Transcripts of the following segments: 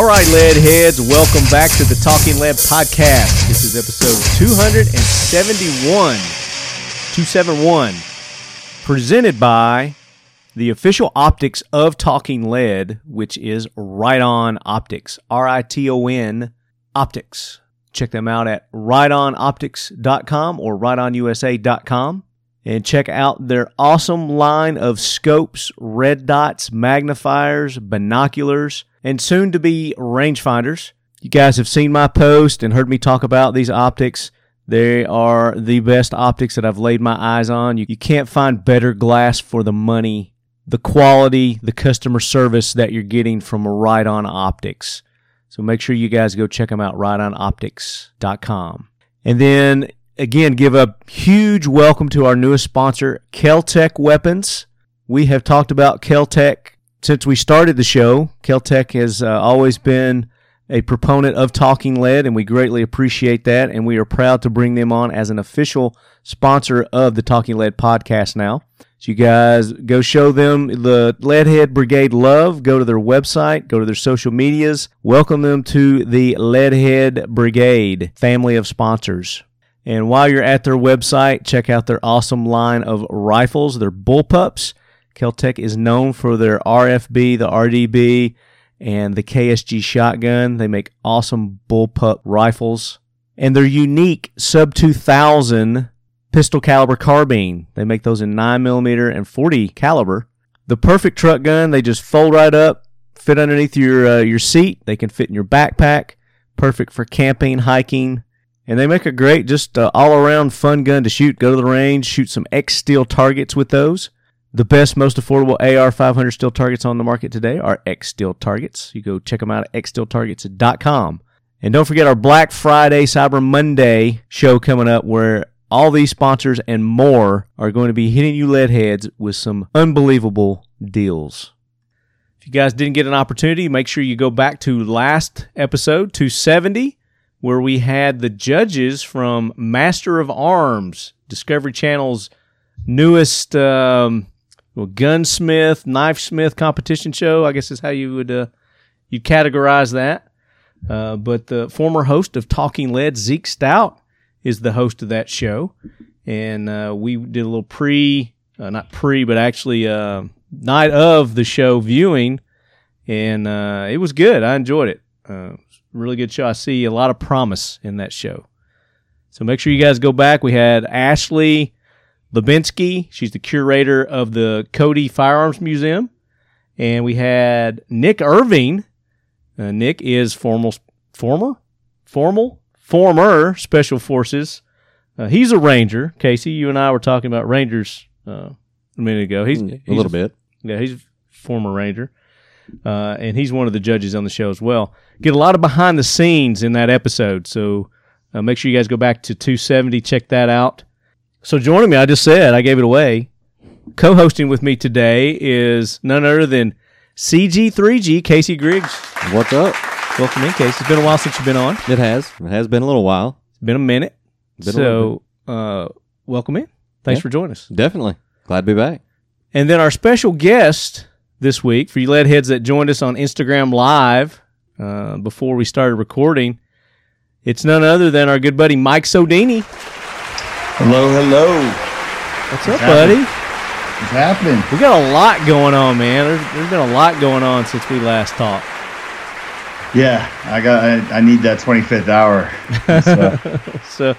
All right, lead heads, welcome back to the Talking Lead podcast. This is episode 271, 271, presented by the official optics of Talking Lead, which is Riton Optics, R I T O N Optics. Check them out at ritonoptics.com or ritonusa.com and check out their awesome line of scopes, red dots, magnifiers, binoculars, and soon to be rangefinders. You guys have seen my post and heard me talk about these optics. They are the best optics that I've laid my eyes on. You, you can't find better glass for the money, the quality, the customer service that you're getting from Riton Optics. So make sure you guys go check them out, ritonoptics.com. And then again, give a huge welcome to our newest sponsor, Keltec Weapons. We have talked about Keltec since we started the show. Keltec has uh, always been a proponent of Talking Lead, and we greatly appreciate that. And we are proud to bring them on as an official sponsor of the Talking Lead podcast now. So you guys go show them the Leadhead Brigade love. Go to their website, go to their social medias. Welcome them to the Leadhead Brigade family of sponsors. And while you're at their website, check out their awesome line of rifles, their bullpups. Keltec is known for their RFB, the RDB, and the KSG shotgun. They make awesome bullpup rifles. And their unique sub 2000 pistol caliber carbine. They make those in 9mm and 40 caliber. The perfect truck gun, they just fold right up, fit underneath your uh, your seat. They can fit in your backpack. Perfect for camping, hiking, and they make a great, just uh, all around fun gun to shoot. Go to the range, shoot some X steel targets with those. The best, most affordable AR 500 steel targets on the market today are X steel targets. You go check them out at xsteeltargets.com. And don't forget our Black Friday, Cyber Monday show coming up where all these sponsors and more are going to be hitting you lead heads with some unbelievable deals. If you guys didn't get an opportunity, make sure you go back to last episode, 270 where we had the judges from Master of Arms, Discovery Channel's newest um, well, gunsmith, knife smith competition show. I guess is how you would uh, you categorize that. Uh, but the former host of Talking Lead, Zeke Stout, is the host of that show, and uh, we did a little pre, uh, not pre, but actually uh, night of the show viewing, and uh, it was good. I enjoyed it really good show. I see a lot of promise in that show. So make sure you guys go back. We had Ashley Hlebinsky. She's the curator of the Cody Firearms Museum. And we had Nick Irving. Uh, Nick is formal, former, formal, former Special Forces. Uh, he's a Ranger. Casey, you and I were talking about Rangers uh, a minute ago. He's, Mm, a he's little bit. yeah, he's a former Ranger. Uh, and he's one of the judges on the show as well. Get a lot of behind the scenes in that episode. So uh, make sure you guys go back to 270, check that out. So joining me, I just said, I gave it away. Co hosting with me today is none other than CG3G, Casey Griggs. What's up? Welcome in, Casey. It's been a while since you've been on. It has. It has been a little while. It's been a minute. Been a so uh, welcome in. Thanks Yeah. for joining us. Definitely. Glad to be back. And then our special guest this week for you lead heads that joined us on Instagram Live uh, before we started recording, it's none other than our good buddy Mike Sodini. Hello, hello. What's up, happening? buddy? What's happening? We got a lot going on, man. There's, there's been a lot going on since we last talked. Yeah, I got. I, I need that 25th hour. So, So,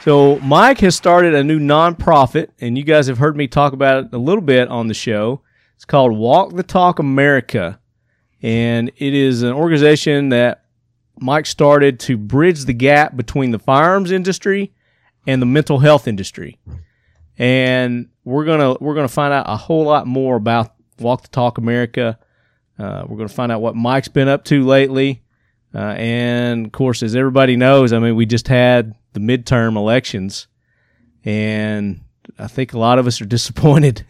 so Mike has started a new nonprofit, and you guys have heard me talk about it a little bit on the show. It's called Walk the Talk America, and it is an organization that Mike started to bridge the gap between the firearms industry and the mental health industry. And we're gonna we're gonna find out a whole lot more about Walk the Talk America. Uh, we're gonna find out what Mike's been up to lately. Uh, and of course, as everybody knows, I mean, we just had the midterm elections, and I think a lot of us are disappointed.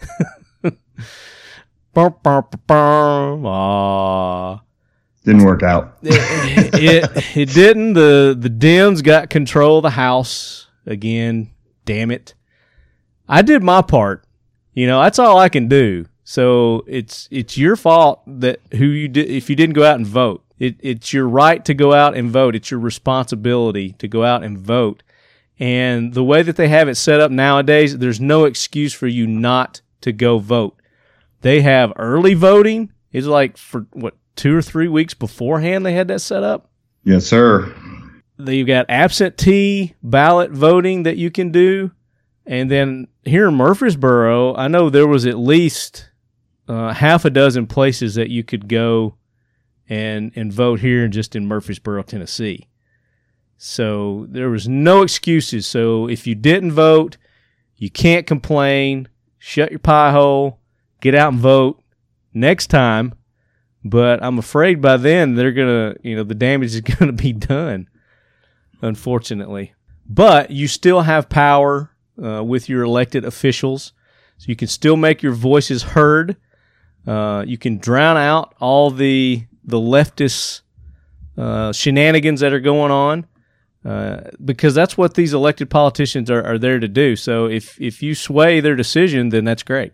Didn't work out. it, it it didn't. The the Dems got control of the House again. Damn it! I did my part. You know, that's all I can do. So it's it's your fault that who you did if you didn't go out and vote. It, it's your right to go out and vote. It's your responsibility to go out and vote. And the way that they have it set up nowadays, there's no excuse for you not to go vote. They have early voting. It's like for what two or three weeks beforehand they had that set up. Yes, sir. You've got absentee ballot voting that you can do. And then here in Murfreesboro, I know there was at least uh, half a dozen places that you could go and and vote here just in Murfreesboro, Tennessee. So there was no excuses. So if you didn't vote, you can't complain. Shut your pie hole. Get out and vote next time. But I'm afraid by then they're gonna, you know, the damage is gonna be done. Unfortunately, but you still have power uh, with your elected officials, so you can still make your voices heard. Uh, you can drown out all the the leftist uh, shenanigans that are going on. Uh, because that's what these elected politicians are, are there to do. So if if you sway their decision, then that's great.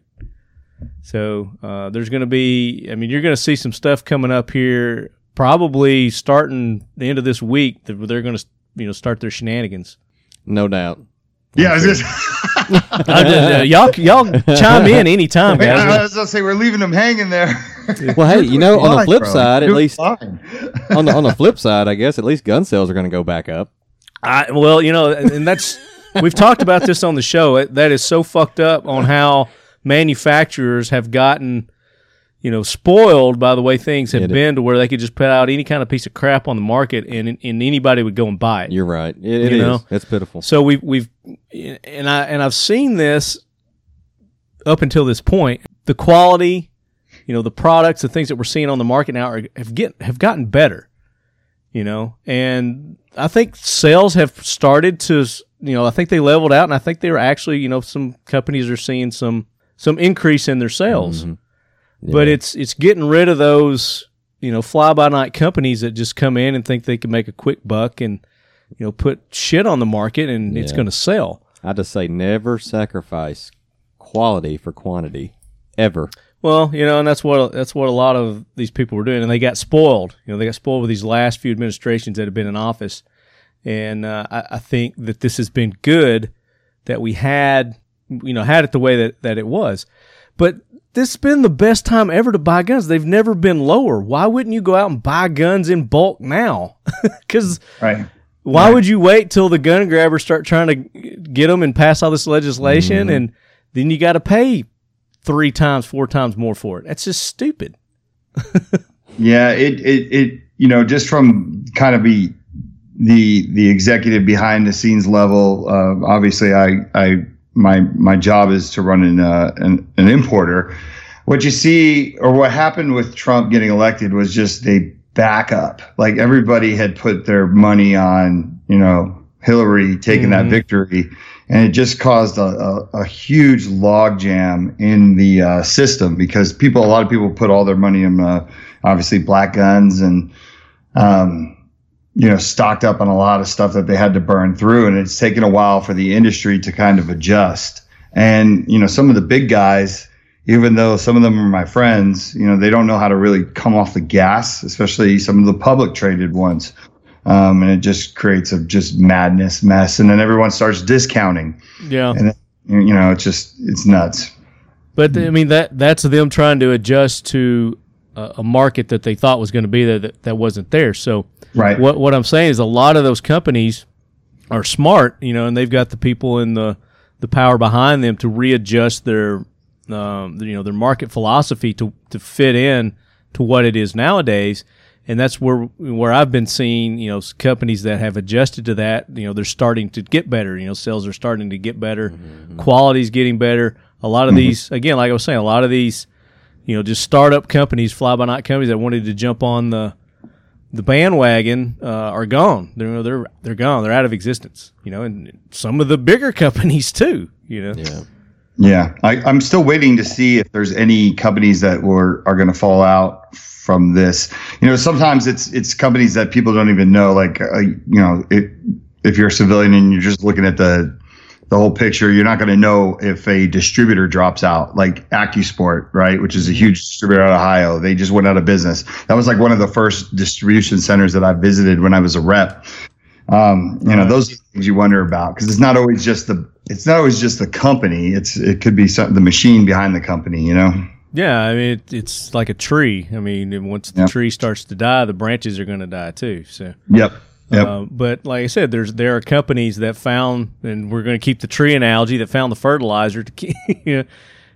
So uh, there's going to be, I mean, you're going to see some stuff coming up here, probably starting the end of this week. That they're going to, you know, start their shenanigans. No doubt. Yeah, is this? uh, y'all, y'all chime in anytime, I guys. was gonna say we're leaving them hanging there. Well, hey, you know, on the flip bro. side, at least on the on the flip side, I guess at least gun sales are going to go back up. I, well, you know, and and that's we've talked about this on the show. That is so fucked up on how manufacturers have gotten, you know, spoiled by the way things have It- been to where they could just put out any kind of piece of crap on the market and and anybody would go and buy it. You're right. It, it You is. know? It's pitiful. So we've we've and I and I've seen this up until this point. The quality, you know, the products, the things that we're seeing on the market now are, have get have gotten better. You know, and I think sales have started to, you know, I think they leveled out, and I think they were actually, you know, some companies are seeing some some increase in their sales. Mm-hmm. But it's it's getting rid of those, you know, fly by night companies that just come in and think they can make a quick buck and, you know, put shit on the market and it's going to sell. I just say never sacrifice quality for quantity, ever. Well, you know, and that's what that's what a lot of these people were doing, and they got spoiled. You know, they got spoiled with these last few administrations that have been in office, and uh, I, I think that this has been good that we had, you know, had it the way that that it was. But this has been the best time ever to buy guns. They've never been lower. Why wouldn't you go out and buy guns in bulk now? Because Right. why would you wait till the gun grabbers start trying to get them and pass all this legislation, and then you got to pay three times, four times more for it? That's just stupid. Yeah, it, it, it, you know, just from kind of the, the, the executive behind the scenes level, uh, obviously I, I, my, my job is to run an, uh, an, an importer. What you see or what happened with Trump getting elected was just a backup. Like everybody had put their money on, you know, Hillary taking that Mhm. victory. And it just caused a, a, a huge logjam in the uh, system because people, a lot of people put all their money in, uh, obviously black guns and um, you know stocked up on a lot of stuff that they had to burn through and it's taken a while for the industry to kind of adjust. And you know some of the big guys even though some of them are my friends you know they don't know how to really come off the gas especially some of the public traded ones. Um, and it just creates a just madness mess and then everyone starts discounting. Yeah, and you know it's just it's nuts. But I mean that that's them trying to adjust to a, a market that they thought was going to be there that, that wasn't there. So right what what I'm saying is a lot of those companies are smart, you know, and they've got the people and the the power behind them to readjust their um, you know their market philosophy to to fit in to what it is nowadays. And that's where where I've been seeing, you know, companies that have adjusted to that. You know, they're starting to get better. You know, sales are starting to get better, quality's getting better. A lot of these, again, like I was saying, a lot of these, you know, just startup companies, fly by night companies that wanted to jump on the the bandwagon uh, are gone. They're they're they're gone. They're out of existence. You know, and some of the bigger companies too. You know, Yeah. Yeah, I, I'm still waiting to see if there's any companies that were are going to fall out from this. You know, sometimes it's it's companies that people don't even know. Like, uh, you know, it, if you're a civilian and you're just looking at the the whole picture. You're not going to know if a distributor drops out, like AcuSport, right, which is a huge distributor out of Ohio. They just went out of business. That was like one of the first distribution centers that I visited when I was a rep. Um, you know, those are things you wonder about because it's not always just the it's not always just the company. It's it could be some, the machine behind the company. You know. Yeah, I mean it, it's like a tree. I mean, once the Yeah. tree starts to die, the branches are going to die too. So, Yep. Yep. uh, but like I said, there's there are companies that found, and we're going to keep the tree analogy that found the fertilizer to keep, you know,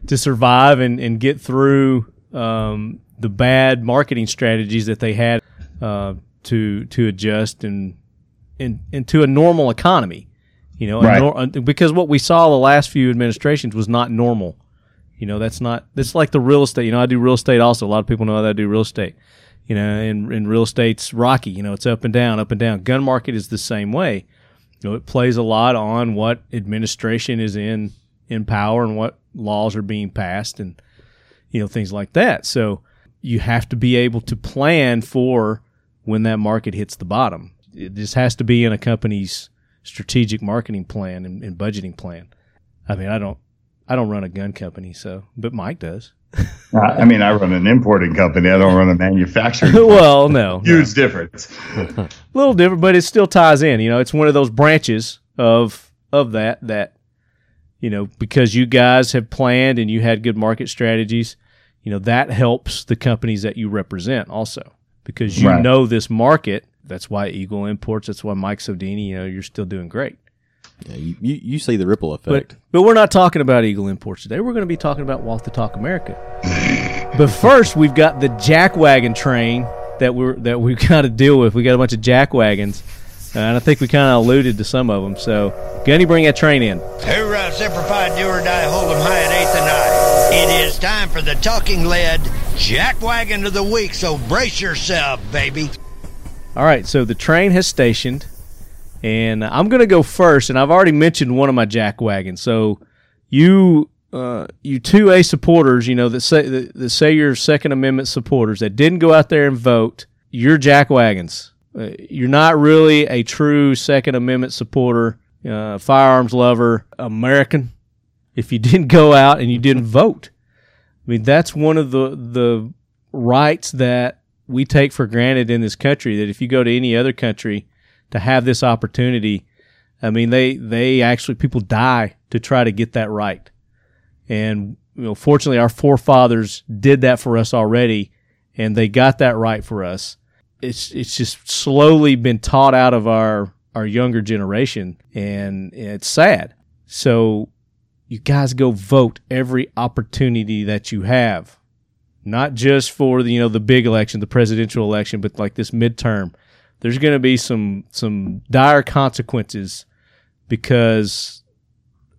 to survive and and get through um, the bad marketing strategies that they had uh, to to adjust and in, into a normal economy. You know, Right. nor- uh, because what we saw the last few administrations was not normal. You know, that's not. It's like the real estate. You know, I do real estate also. A lot of people know that I do real estate. You know, and, and real estate's rocky. You know, it's up and down, up and down. Gun market is the same way. You know, it plays a lot on what administration is in in power and what laws are being passed and you know things like that. So you have to be able to plan for when that market hits the bottom. It just has to be in a company's strategic marketing plan and, and budgeting plan. I mean, I don't, I don't run a gun company, so but Mike does. I mean, I run an importing company. I don't run a manufacturing. well, no, no. Huge difference. a little different, but it still ties in. You know, it's one of those branches of of that that you know because you guys have planned and you had good market strategies. You know that helps the companies that you represent also because you Right. know this market. That's why Eagle Imports. That's why Mike Sodini. You know, you're still doing great. Yeah, you, you, you see the ripple effect. but we're not talking about Eagle Imports today. We're going to be talking about Walk the Talk America. but first, we've got the jack wagon train that we're that we've got to deal with. We got a bunch of jack wagons, uh, and I think we kind of alluded to some of them. So, Gunny, bring that train in. Hoorah, Semper Fi, do or die, hold 'em high at eighth and nine. It is time for the talking lead jack wagon of the week, so brace yourself, baby. All right, so the train has stationed, and I'm going to go first. And I've already mentioned one of my jack wagons. So you, uh, you two A supporters, you know that say that, that say you're Second Amendment supporters that didn't go out there and vote, you're jack wagons. Uh, you're not really a true Second Amendment supporter, uh, firearms lover, American. If you didn't go out and you didn't vote, I mean that's one of the the rights that we take for granted in this country that if you go to any other country to have this opportunity, I mean they they actually people die to try to get that right. And you know, fortunately our forefathers did that for us already and they got that right for us. It's it's just slowly been taught out of our our younger generation and it's sad. So you guys go vote every opportunity that you have not just for the you know the big election, the presidential election, but like this midterm. There's going to be some some dire consequences because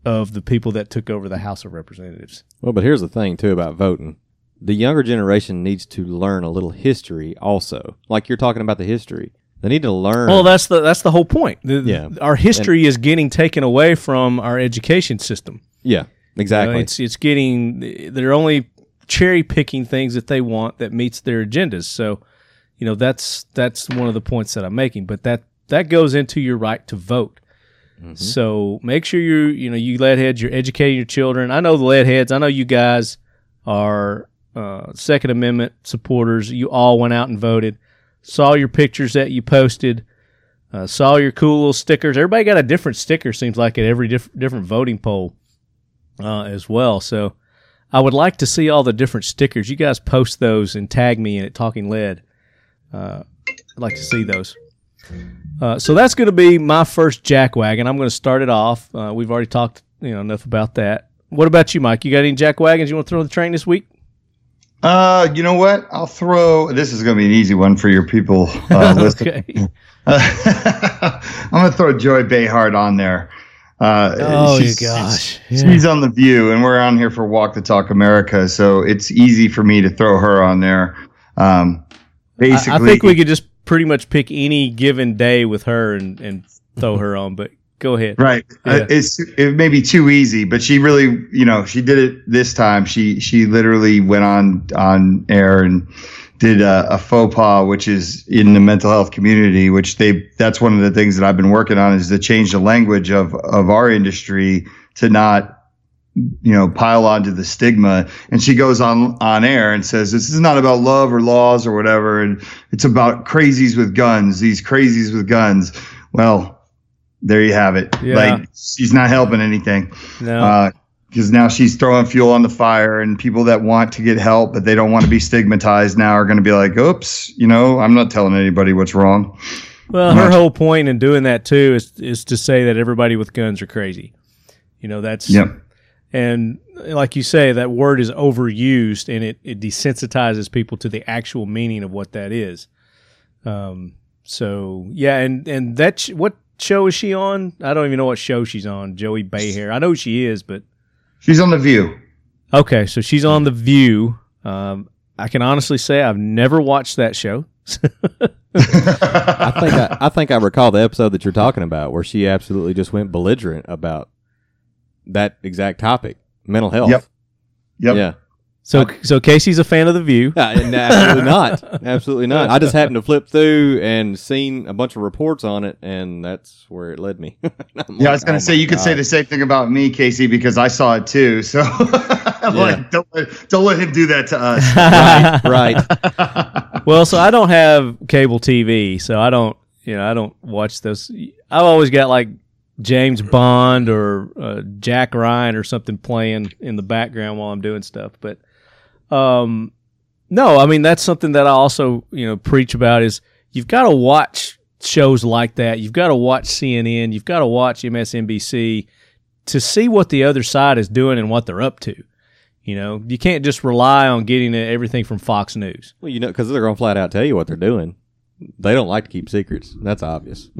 of the people that took over the House of Representatives. Well, but here's the thing too about voting. The younger generation needs to learn a little history also. Like you're talking about the history. They need to learn. Well, that's the that's the whole point. The- Yeah. our history is getting taken away from our education system. yeah, You exactly. know, it's it's getting they're only cherry picking things that they want that meets their agendas. So, you know, that's that's one of the points that I'm making. But that that goes into your right to vote. So make sure you you know you lead heads you're educating your children. I know the lead heads. I know you guys are uh, Second Amendment supporters. You all went out and voted. Saw your pictures that you posted. Uh, saw your cool little stickers. Everybody got a different sticker. Seems like at every diff- different voting poll uh, as well. So I would like to see all the different stickers. You guys post those and tag me in it, Talking Lead. Uh, I'd like to see those. Uh, so that's going to be my first jack wagon. I'm going to start it off. Uh, we've already talked, you know, enough about that. What about you, Mike? You got any jack wagons you want to throw on the train this week? Uh, you know what? I'll throw. This is going to be an easy one for your people uh, listening. okay. I'm going to throw Joy Behar on there. Uh, Oh, she's- you gosh. Yeah. She's on the View, and we're on here for Walk the Talk America, so it's easy for me to throw her on there. Um, I, basically, I think we could just pretty much pick any given day with her and, and throw her on. But go ahead. Right. Yeah. Uh, it's it may be too easy, but she really, you know, she did it this time. She she literally went on on air and did a, a faux pas, which is in the mental health community, which they that's one of the things that I've been working on is to change the language of of our industry to not you know pile onto the stigma. And she goes on on air and says this is not about love or laws or whatever. And it's about crazies with guns these crazies with guns. Well there you have it. Yeah. like she's not helping anything. No. Uh, because now she's throwing fuel on the fire and people that want to get help but they don't want to be stigmatized now are going to be like oops you know i'm not telling anybody what's wrong. Well, her whole point in doing that too is is to say that everybody with guns are crazy. You know, that's yep and like you say, that word is overused and it, it desensitizes people to the actual meaning of what that is. Um, so yeah, and and that sh- what show is she on? I don't even know what show she's on. Joey Behar. I know she is, but she's on the view okay, so she's on The View. Um, I can honestly say I've never watched that show. I think I, I think I recall the episode that you're talking about where she absolutely just went belligerent about that exact topic, mental health. Yep. yep Yeah. So so Casey's a fan of The View. Uh, absolutely not. Absolutely not. I just happened to flip through and seen a bunch of reports on it, and that's where it led me. I'm Yeah, I was gonna oh say my you could say the same thing about me, Casey, because I saw it too. So I'm like, don't let, don't let him do that to us. right. Well, so I don't have cable TV, so I don't, you know, I don't watch those. I've always got like James Bond or uh, Jack Ryan or something playing in the background while I'm doing stuff. But um, no, I mean that's something that I also, you know, preach about is you've got to watch shows like that. You've got to watch CNN. You've got to watch MSNBC to see what the other side is doing and what they're up to. You know, you can't just rely on getting everything from Fox News. Well, you know, because they're going to flat out tell you what they're doing. They don't like to keep secrets. That's obvious.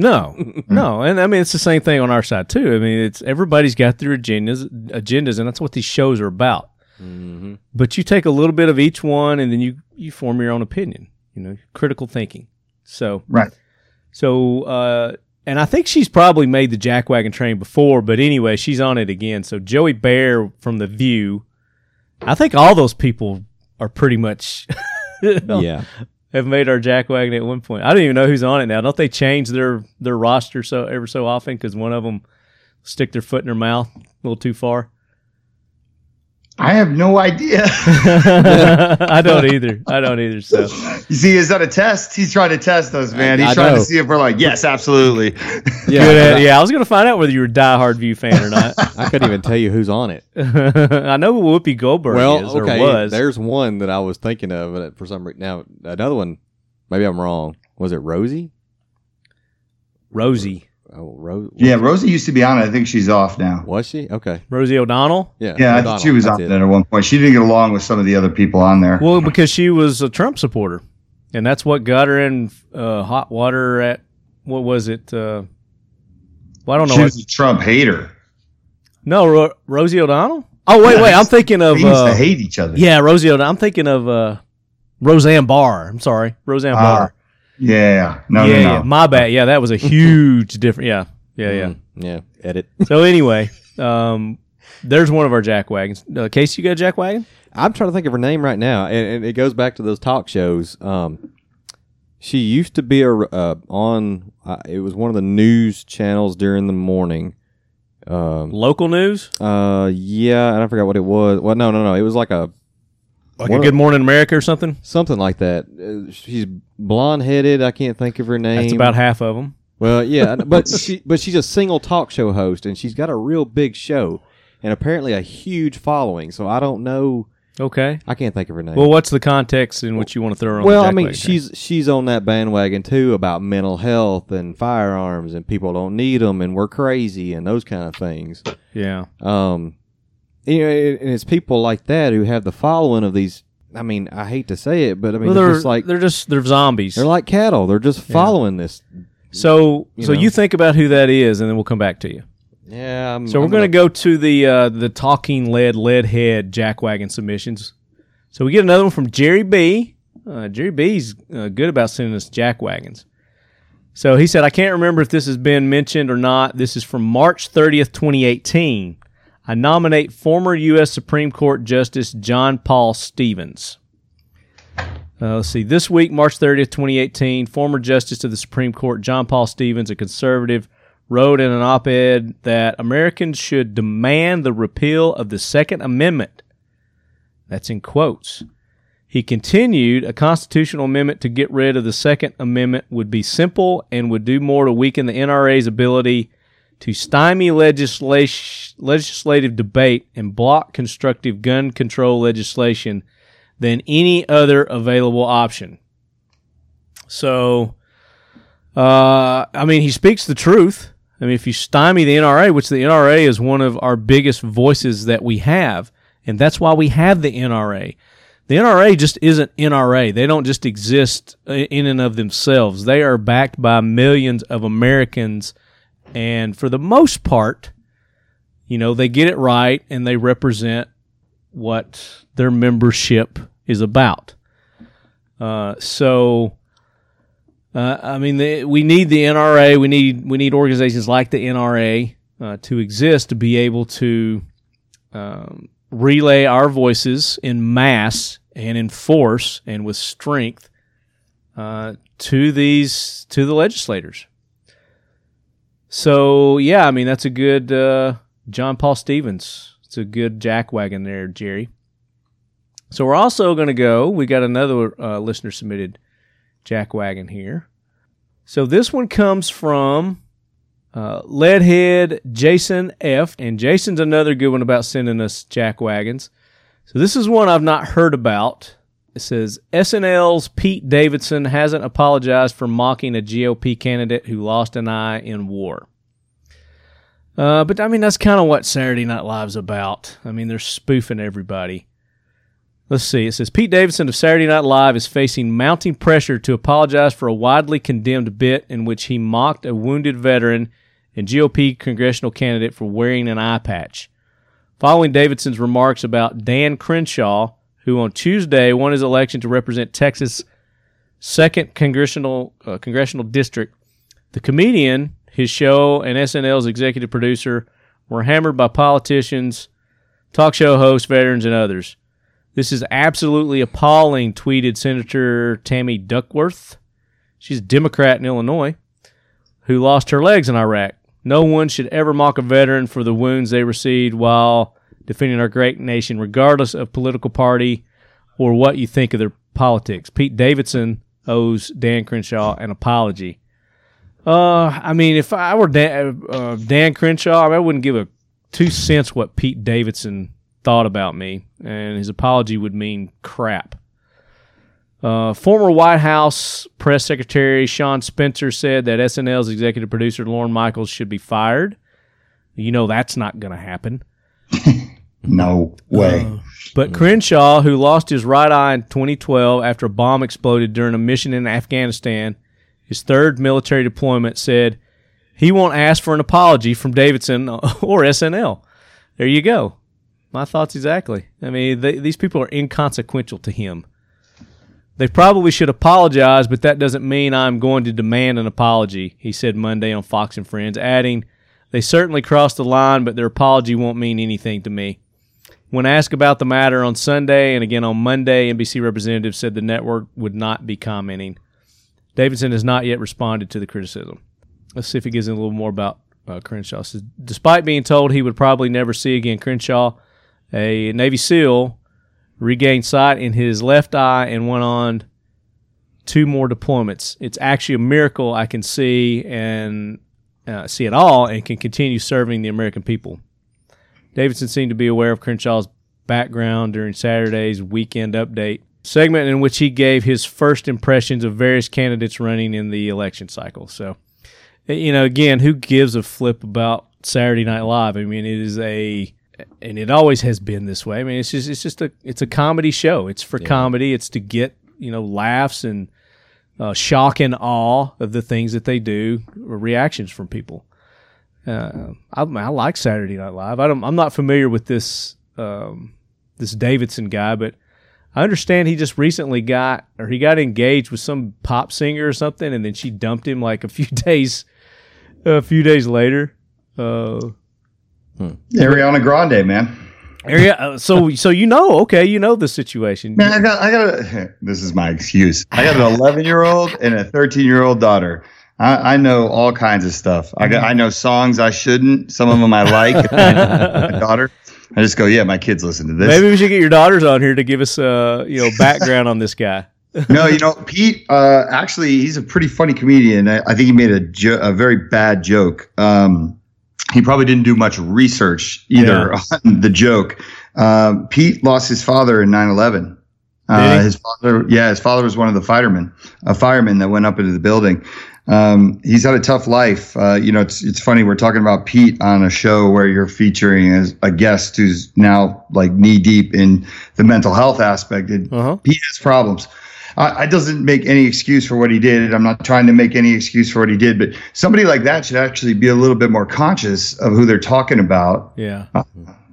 No, no, and I mean it's the same thing on our side too. I mean it's everybody's got their agendas, agendas, and that's what these shows are about. mm-hmm. But you take a little bit of each one, and then you you form your own opinion. You know, critical thinking. So right. so, uh, and I think she's probably made the jackwagon train before, but anyway, she's on it again. So Joey Behar from The View, I think all those people are pretty much Yeah. Have made our jackwagon at one point. I don't even know who's on it now. Don't they change their their roster so ever so often because one of them stick their foot in their mouth a little too far? I have no idea. I don't either. I don't either. So you see, is that a test? He's trying to test us, man. He's I trying know. to see if we're like, yes, absolutely. Yeah. Good at- yeah, I was gonna find out whether you were a diehard View fan or not. I couldn't even tell you who's on it. I know who Whoopi Goldberg well, is okay. or was. There's one that I was thinking of but for some reason. Now, another one, maybe I'm wrong. Was it Rosie? Rosie. Oh, Rose. yeah, Rosie used to be on it. I think she's off now. Was she? Okay. Rosie O'Donnell. Yeah. Yeah, I think she was That's on it. it at one point. She didn't get along with some of the other people on there. Well, because she was a Trump supporter, and that's what got her in uh, hot water at what was it? Uh, well, I don't know. she What, was a Trump hater. no, Ro- Rosie O'Donnell. Oh wait, wait. I'm thinking of They used uh, to hate each other. yeah, Rosie O'Donnell. I'm thinking of uh, Roseanne Barr. I'm sorry, Roseanne Ah, Barr. Yeah. No, yeah, no, no. yeah, my bad. Yeah, that was a huge difference. Yeah, yeah, yeah. Mm, yeah. Edit. So anyway, um, there's one of our jack wagons. Uh, Casey, you got a jack wagon? I'm trying to think of her name right now, and, and it goes back to those talk shows. Um, she used to be a uh, on. Uh, it was one of the news channels during the morning. Um, Local news, uh, yeah, and I forgot what it was. Well, no, no, no. It was like a like One a Good Morning America or something. something like that. Uh, she's blonde headed. I can't think of her name. That's about half of them. Well, yeah, but she but she's a single talk show host, and she's got a real big show, and apparently a huge following. So I don't know. Okay. I can't think of her name. Well, what's the context in which you want to throw her on? Well, the I mean, jackwagon she's she's on that bandwagon too about mental health and firearms, and people don't need them, and we're crazy, and those kind of things. yeah. Um, you know, and it's people like that who have the following of these. I mean, I hate to say it, but I mean, well, they're, they're just like they're just they're zombies. they're like cattle. They're just following this. so you so know. you think about who that is, and then we'll come back to you. Yeah. I'm, So we're going to go to the uh, the talking lead lead head jackwagon submissions. So we get another one from Jerry B. Uh, Jerry B's uh, good about sending us jackwagons. So he said, I can't remember if this has been mentioned or not. This is from March 30th, 2018. I nominate former U.S. Supreme Court Justice John Paul Stevens. Uh, let's see. This week, March 30th, 2018, former Justice of the Supreme Court John Paul Stevens, a conservative, wrote in an op ed that Americans should demand the repeal of the Second Amendment. That's in quotes. He continued a constitutional amendment to get rid of the Second Amendment would be simple and would do more to weaken the NRA's ability to stymie legislation, legislative debate and block constructive gun control legislation than any other available option. So, uh, I mean, he speaks the truth. I mean, if you stymie the NRA, which the NRA is one of our biggest voices that we have, and that's why we have the NRA. The NRA just isn't NRA. They don't just exist in and of themselves. They are backed by millions of Americans, and for the most part, you know, they get it right and they represent what their membership is about. Uh, so, uh, I mean, the, we need the NRA. We need we need organizations like the NRA uh, to exist to be able to um, relay our voices in mass and in force and with strength uh, to these to the legislators. So yeah, I mean that's a good uh, John Paul Stevens. It's a good jackwagon there, Jerry. So we're also going to go. We got another uh, listener submitted jackwagon here. So this one comes from uh, Leadhead Jason F. And Jason's another good one about sending us jackwagons. So this is one I've not heard about. It says SNL's Pete Davidson hasn't apologized for mocking a GOP candidate who lost an eye in war. Uh, but I mean, that's kind of what Saturday Night Live's about. I mean, they're spoofing everybody. Let's see. It says Pete Davidson of Saturday Night Live is facing mounting pressure to apologize for a widely condemned bit in which he mocked a wounded veteran and GOP congressional candidate for wearing an eye patch. Following Davidson's remarks about Dan Crenshaw, who on Tuesday won his election to represent Texas' second congressional uh, congressional district, the comedian, his show, and SNL's executive producer were hammered by politicians, talk show hosts, veterans, and others. This is absolutely appalling, tweeted Senator Tammy Duckworth. She's a Democrat in Illinois who lost her legs in Iraq. No one should ever mock a veteran for the wounds they received while defending our great nation, regardless of political party or what you think of their politics. Pete Davidson owes Dan Crenshaw an apology. Uh, I mean, if I were Dan, uh, Dan Crenshaw, I, wouldn't give a two cents what Pete Davidson thought about me, and his apology would mean crap. Uh, former White House press secretary Sean Spicer said that SNL's executive producer Lorne Michaels should be fired. You know that's not going to happen. no way. Uh, but Crenshaw, who lost his right eye in 2012 after a bomb exploded during a mission in Afghanistan, his third military deployment, said he won't ask for an apology from Davidson or SNL. There you go. My thoughts exactly. I mean, they, these people are inconsequential to him. They probably should apologize, but that doesn't mean I'm going to demand an apology, he said Monday on Fox and Friends, adding, They certainly crossed the line, but their apology won't mean anything to me. When asked about the matter on Sunday and again on Monday, NBC representatives said the network would not be commenting. Davidson has not yet responded to the criticism. Let's see if he gives a little more about uh, Crenshaw. Says, Despite being told he would probably never see again Crenshaw, a Navy SEAL regained sight in his left eye and went on two more deployments. It's actually a miracle I can see and uh, see it all and can continue serving the American people. Davidson seemed to be aware of Crenshaw's background during Saturday's weekend update segment in which he gave his first impressions of various candidates running in the election cycle. So, you know, again, who gives a flip about Saturday Night Live? I mean, it is a and it always has been this way. I mean, it's just it's just a it's a comedy show. It's for yeah. comedy. It's to get you know laughs and uh, shock and awe of the things that they do, reactions from people. Uh, I, I, like Saturday Night Live. I am not familiar with this um, this Davidson guy, but I understand he just recently got or he got engaged with some pop singer or something, and then she dumped him like a few days a few days later. Uh, Hmm. Ariana Grande, man. Area, uh, so so you know, okay, you know the situation. Man, I got, I got. A, this is my excuse. I got an 11 year old and a 13 year old daughter. I, I know all kinds of stuff. I got, I know songs I shouldn't. Some of them I like. my daughter. I just go, yeah, my kids listen to this. Maybe we should get your daughters on here to give us uh you know background on this guy. no, you know, Pete. Uh, actually, he's a pretty funny comedian. I, I think he made a jo- a very bad joke. Um, he probably didn't do much research either on the joke. Um, Pete lost his father in 9/11. Uh, his father, yeah, his father was one of the firemen, a fireman that went up into the building. Um, he's had a tough life. Uh, you know, it's it's funny we're talking about Pete on a show where you're featuring as a guest who's now like knee deep in the mental health aspect. Uh-huh. Pete has problems. I, I doesn't make any excuse for what he did. I'm not trying to make any excuse for what he did, but somebody like that should actually be a little bit more conscious of who they're talking about, Yeah.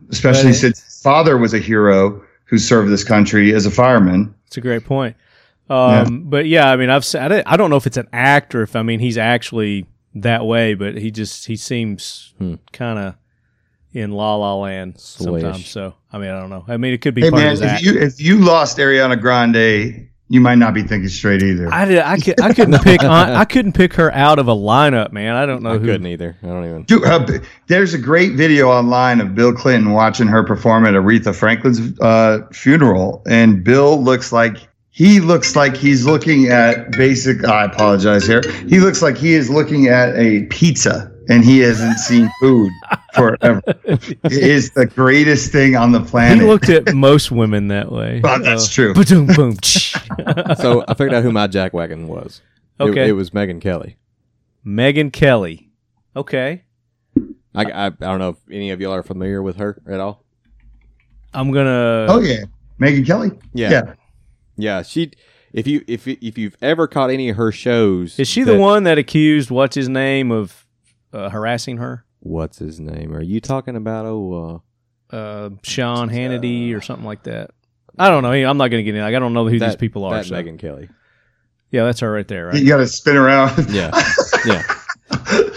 especially Right. since his father was a hero who served this country as a fireman. It's a great point. Um, But yeah, I mean, I've se- I don't- I don't know if it's an act or if I mean he's actually that way, but he just he seems Hmm. kind of in la la land sometimes. So I mean, I don't know. I mean, it could be Hey part man, of his if act. you if you lost Ariana Grande, you might not be thinking straight either. I did. I, could, I couldn't pick. I, I couldn't pick her out of a lineup, man. I don't know I who. couldn't either. I don't even. Dude, uh, there's a great video online of Bill Clinton watching her perform at Aretha Franklin's uh, funeral, and Bill looks like he looks like he's looking at basic. I apologize here. He looks like he is looking at a pizza, and he hasn't seen food forever. it is the greatest thing on the planet. He looked at most women that way. Well, that's uh, true. Boom, boom. So I figured out who my jackwagon was. It- Okay. it, was Megyn Kelly. Megyn Kelly. Okay, I, I I don't know if any of y'all are familiar with her at all. I'm gonna. Oh yeah, Megyn Kelly. Yeah. yeah. Yeah, she. If you if if you've ever caught any of her shows, Is she the one that accused what's his name of uh, harassing her? What's his name? Are you talking about? Oh, Uh, Sean Hannity or something like that. I don't know. I'm not going to get in. Like, I don't know who uh, that, these people are. That so- Megyn Kelly. Yeah, that's her right there, right? You got to spin around. Yeah, yeah.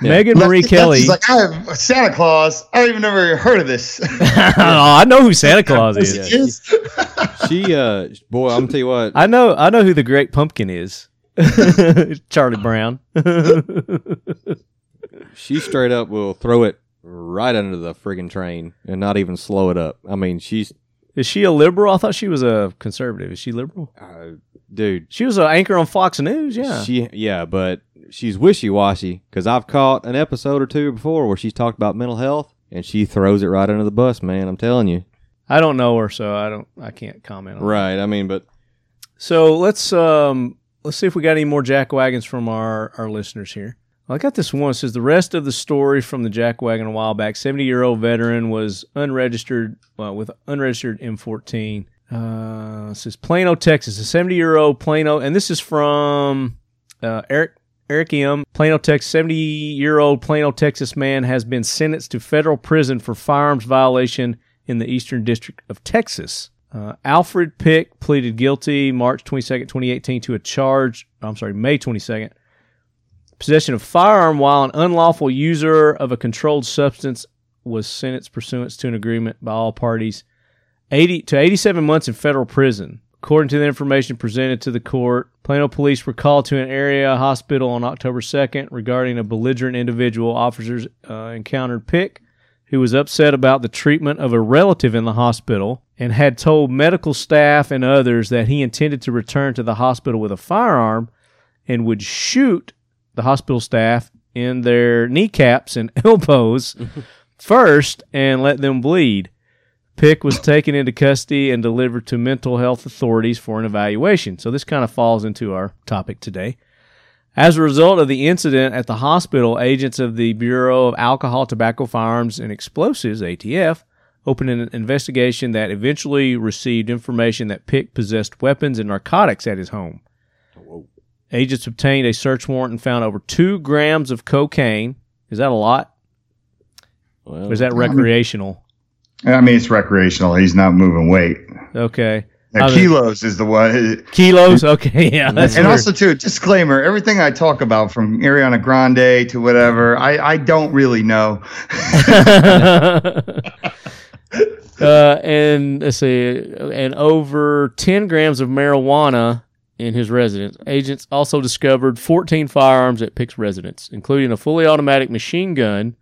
Yeah. Megyn Marie Lefty- Kelly. Lefty's like, I have Santa Claus. I don't even never heard of this. oh, I know who Santa Claus Yes, is. it is. She uh, boy, I'm gonna tell you what. I know. I know who the Great Pumpkin is. Charlie Brown. She straight up will throw it right under the friggin' train and not even slow it up. I mean, she's is she a liberal? I thought she was a conservative. Is she liberal? uh, dude. She was an anchor on Fox News. Yeah. She yeah, but she's wishy washy because I've caught an episode or two before where she's talked about mental health and she throws it right under the bus. Man, I'm telling you. I don't know her, so I don't. I can't comment on. it. Right. I mean, but So let's um let's see if we got any more jack wagons from our our listeners here. Well, I got this one. It says the rest of the story from the jack wagon a while back. Seventy year old veteran was unregistered well, with unregistered M14. Uh, says Plano, Texas. A seventy year old Plano, and this is from uh, Eric. Eric M. Plano, Texas. 70 year old Plano, Texas man has been sentenced to federal prison for firearms violation in the Eastern District of Texas. Uh, Alfred Pick pleaded guilty March 22nd, 2018 to a charge, I'm sorry, May 22nd, possession of firearm while an unlawful user of a controlled substance was sentenced pursuant to an agreement by all parties 80 to 87 months in federal prison. According to the information presented to the court, Plano police were called to an area hospital on October 2nd regarding a belligerent individual. Officers uh, encountered Pick, who was upset about the treatment of a relative in the hospital and had told medical staff and others that he intended to return to the hospital with a firearm and would shoot the hospital staff in their kneecaps and elbows first and let them bleed. Pick was taken into custody and delivered to mental health authorities for an evaluation. So this kind of falls into our topic today. As a result of the incident at the hospital, agents of the Bureau of Alcohol, Tobacco, Firearms, and Explosives, ATF, opened an investigation that eventually received information that Pick possessed weapons and narcotics at his home. Agents obtained a search warrant and found over two grams of cocaine. Is that a lot? well, Or is that recreational? I mean, it's recreational. He's not moving weight. Okay. Now, kilos is the one. Kilos? Okay, yeah. And weird. also, too, disclaimer: everything I talk about, from Ariana Grande to whatever, I, I don't really know. uh, and let's see, and over 10 grams of marijuana in his residence. Agents also discovered 14 firearms at Pick's residence, including a fully automatic machine gun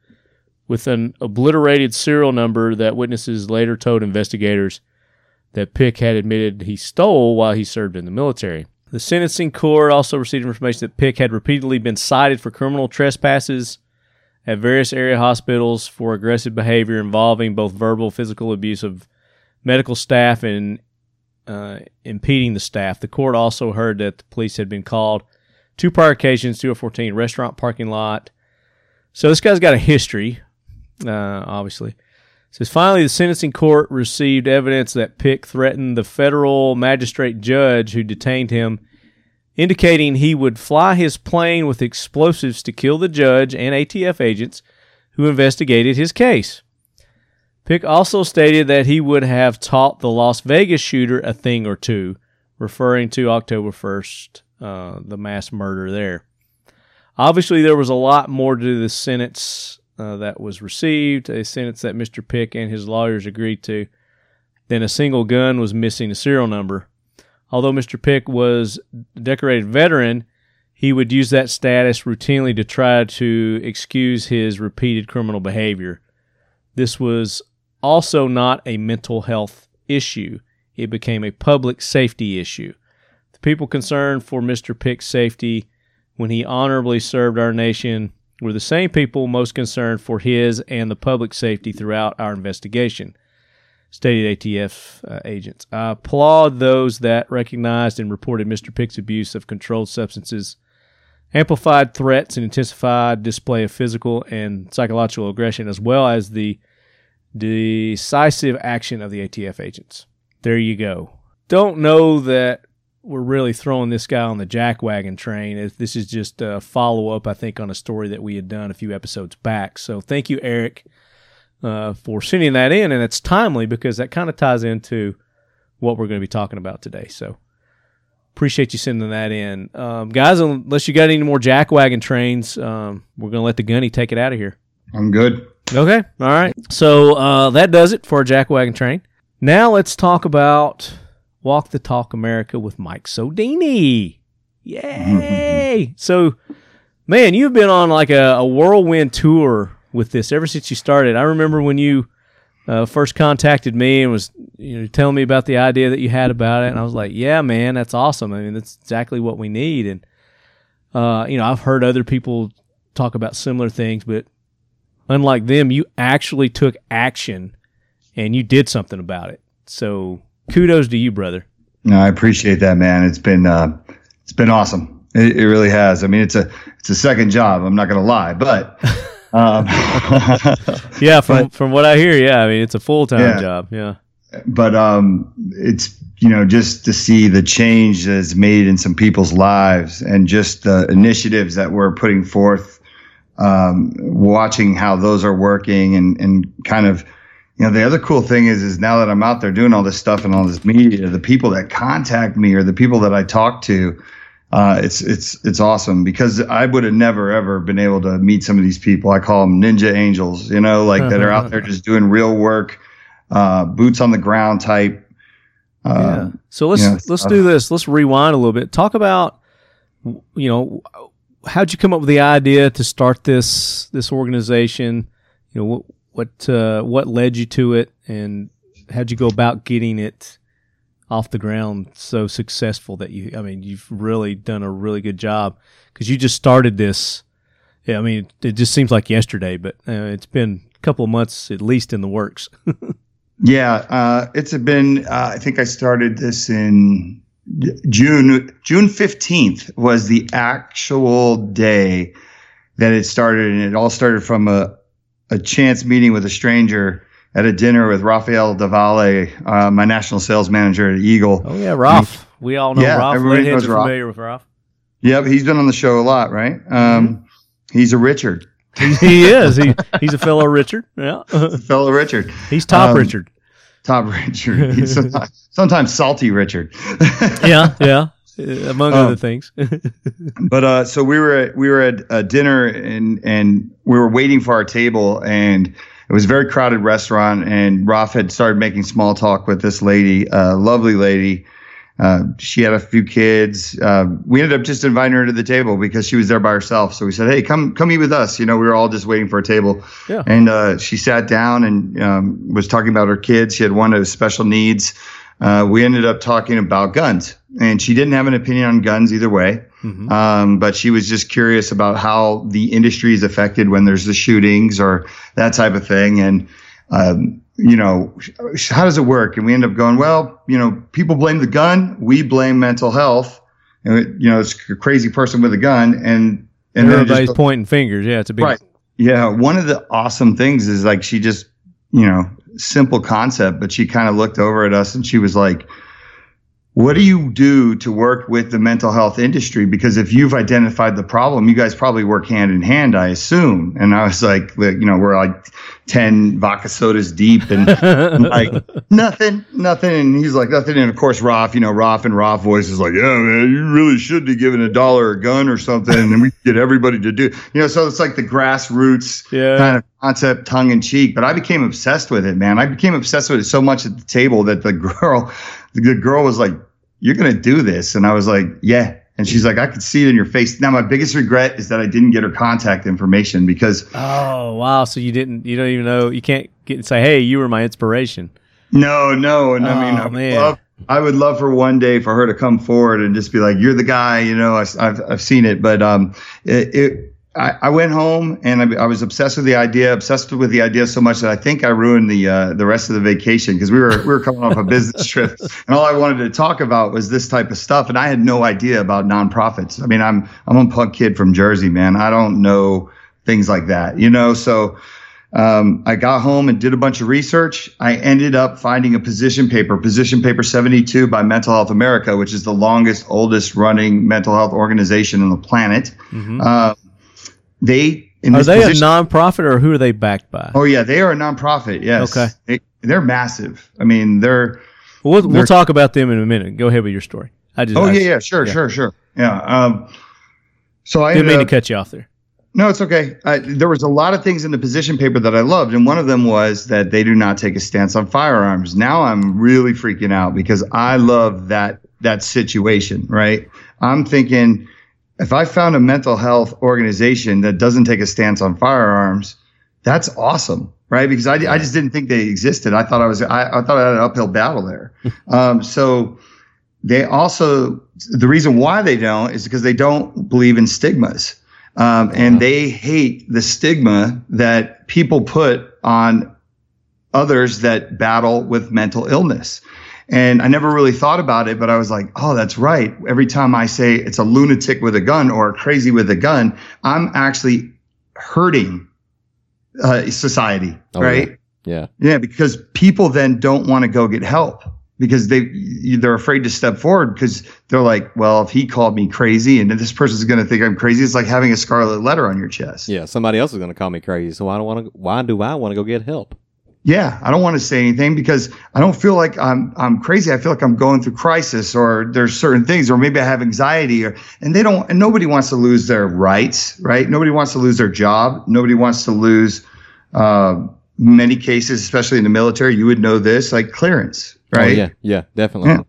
with an obliterated serial number that witnesses later told investigators that Pick had admitted he stole while he served in the military. The sentencing court also received information that Pick had repeatedly been cited for criminal trespasses at various area hospitals for aggressive behavior involving both verbal physical abuse of medical staff and uh, impeding the staff. The court also heard that the police had been called two prior occasions to a 14 restaurant parking lot. So this guy's got a history, uh, obviously. Says finally, the sentencing court received evidence that Pick threatened the federal magistrate judge who detained him, indicating he would fly his plane with explosives to kill the judge and ATF agents who investigated his case. Pick also stated that he would have taught the Las Vegas shooter a thing or two, referring to October 1st, uh, the mass murder there. Obviously, there was a lot more to the sentence uh, that was received, a sentence that Mr. Pick and his lawyers agreed to. Then a single gun was missing a serial number. Although Mr. Pick was a decorated veteran, he would use that status routinely to try to excuse his repeated criminal behavior. This was also not a mental health issue. It became a public safety issue. The people concerned for Mr. Pick's safety when he honorably served our nation were the same people most concerned for his and the public safety throughout our investigation, stated ATF uh, agents. I applaud those that recognized and reported Mr. Pick's abuse of controlled substances, amplified threats, and intensified display of physical and psychological aggression, as well as the decisive action of the ATF agents. There you go. Don't know that we're really throwing this guy on the jackwagon train. This is just a follow up, I think, on a story that we had done a few episodes back. So thank you, Eric, uh, for sending that in. And it's timely because that kind of ties into what we're going to be talking about today. So appreciate you sending that in. Um, guys, unless you got any more jackwagon trains, um, we're going to let the gunny take it out of here. I'm good. Okay. All right. So uh, that does it for a jackwagon train. Now let's talk about Walk the Talk America with Mike Sodini. Yay! so, man, you've been on like a, a, whirlwind tour with this ever since you started. I remember when you uh, first contacted me and was you know telling me about the idea that you had about it, and I was like, "Yeah, man, that's awesome. I mean, that's exactly what we need." And uh, you know, I've heard other people talk about similar things, but unlike them, you actually took action and you did something about it. So kudos to you, brother. No, I appreciate that, man. It's been uh, it's been awesome. It, it, really has. I mean, it's a it's a second job. I'm not going to lie, but um, yeah, from but, from what I hear, yeah, I mean, it's a full time yeah. job. Yeah, but um, it's you know just to see the change that's made in some people's lives and just the initiatives that we're putting forth um, watching how those are working and, and kind of, you know, the other cool thing is, is now that I'm out there doing all this stuff and all this media, the people that contact me or the people that I talk to, uh, it's, it's, it's awesome because I would have never ever been able to meet some of these people. I call them ninja angels, you know, like that are out there just doing real work, uh, boots on the ground type. Uh, yeah. So let's, you know, let's do this. Let's rewind a little bit. Talk about, you know, how'd you come up with the idea to start this this organization? You know, what what uh, what led you to it, and how'd you go about getting it off the ground so successful that you? I mean, you've really done a really good job because you just started this. Yeah, I mean, it just seems like yesterday, but uh, it's been a couple of months at least in the works. yeah, uh, it's been. Uh, I think I started this in June June 15th was the actual day that it started and it all started from a a chance meeting with a stranger at a dinner with Rafael Davale, uh, my national sales manager at Eagle. Oh yeah, Ralph. We all know yeah, Ralph. Everybody knows Ralph. familiar with Ralph. Yep, he's been on the show a lot, right? Um, mm-hmm. He's a Richard. he is. He, he's a fellow Richard. Yeah, fellow Richard. He's top um, Richard. Top Richard. He's sometimes, sometimes salty Richard. yeah, yeah. Among um, other things. but uh, so we were at, we were at a dinner and and we were waiting for our table and it was a very crowded restaurant, and Ralph had started making small talk with this lady, a lovely lady. Uh, she had a few kids. Uh, we ended up just inviting her to the table because she was there by herself. So we said, "Hey, come come eat with us." You know, we were all just waiting for a table. Yeah. And uh, she sat down and um, was talking about her kids. She had one of special needs. Uh, we ended up talking about guns, and she didn't have an opinion on guns either way. Mhm. Um, but she was just curious about how the industry is affected when there's the shootings or that type of thing. And, um, you know, how does it work? And we end up going, well, you know, people blame the gun. We blame mental health. And, it- you know, it's a crazy person with a gun. And, and Everybody's just, pointing fingers. Yeah, it's a big. Right. yeah, one of the awesome things is like she just, you know, simple concept, but she kind of looked over at us and she was like, what do you do to work with the mental health industry? Because if you've identified the problem, you guys probably work hand in hand, I assume. And I was like, you know, we're like 10 vodka sodas deep and like nothing, nothing. And he's like, nothing. And of course, Ralph, you know, Ralph and Ralph voice is like, yeah, man, you really should be giving a dollar a gun or something. And we get everybody to do, you know, so it's like the grassroots Yeah. kind of concept tongue in cheek. But I became obsessed with it, man. I became obsessed with it so much at the table that the girl, the girl was like, you're going to do this. And I was like, yeah. And she's like, I could see it in your face. Now, my biggest regret is that I didn't get her contact information because Oh wow! So you didn't? You don't even know? You can't get say, "Hey, you were my inspiration." No, no, and I mean, Oh, I would, man. love, I would love for one day for her to come forward and just be like, "You're the guy," you know. I, have I've seen it, but um, it, it I, I went home and I, I was obsessed with the idea, obsessed with the idea so much that I think I ruined the uh, the rest of the vacation because we were we were coming off a business trip and all I wanted to talk about was this type of stuff, and I had no idea about nonprofits. I mean, I'm I'm a punk kid from Jersey, man. I don't know things like that, you know. So um, I got home and did a bunch of research. I ended up finding a position paper, position paper 72 by Mental Health America, which is the longest, oldest running mental health organization on the planet. Mhm. Um, they in Are they position, a nonprofit or who are they backed by? oh yeah, they are a nonprofit. Yes, Okay. they, they're massive. I mean, they're We'll, we'll They're- talk about them in a minute. Go ahead with your story. I just oh I yeah, yeah, sure, yeah. sure, sure, yeah. Um, so I didn't mean to cut you off there. No, it's okay. I, there was a lot of things in the position paper that I loved, and one of them was that they do not take a stance on firearms. Now I'm really freaking out because I love that that situation. Right? I'm thinking if I found a mental health organization that doesn't take a stance on firearms, that's awesome. Right? Because I, I just didn't think they existed. I thought I was I, I thought I had an uphill battle there. um, so they also the reason why they don't is because they don't believe in stigmas. Um, and they hate the stigma that people put on others that battle with mental illness. And I never really thought about it, but I was like, oh, that's right. Every time I say it's a lunatic with a gun or crazy with a gun, I'm actually hurting uh, society, Oh, right? Yeah. Yeah, because people then don't want to go get help because they they're afraid to step forward because they're like, well, if he called me crazy and this person's going to think I'm crazy, it's like having a scarlet letter on your chest. Yeah. Somebody else is going to call me crazy, so I don't want to. Why do I want to go get help? Yeah, I don't want to say anything because I don't feel like I'm I'm crazy. I feel like I'm going through crisis or there's certain things or maybe I have anxiety or and they don't and nobody wants to lose their rights, right? Nobody wants to lose their job. Nobody wants to lose uh many cases, especially in the military, you would know this, like clearance, right? Oh, yeah. Yeah. Definitely. Yeah.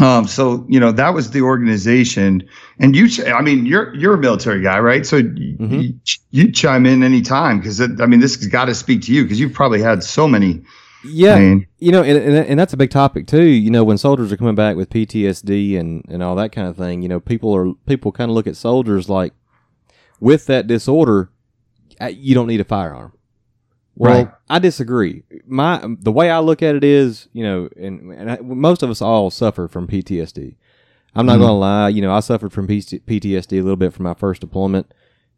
Um, so you know that was the organization, and you. ch- I mean, you're you're a military guy, right? So y you, you chime in anytime because I mean, this has got to speak to you because you've probably had so many. Yeah. I mean, you know, and, and and that's a big topic too. You know, when soldiers are coming back with PTSD and and all that kind of thing, you know, people are people kind of look at soldiers like with that disorder, uh, you don't need a firearm. Well, Right. I disagree. My the way I look at it is, you know, and, and I, most of us all suffer from PTSD. I'm not Mhm. going to lie. You know, I suffered from PTSD a little bit from my first deployment,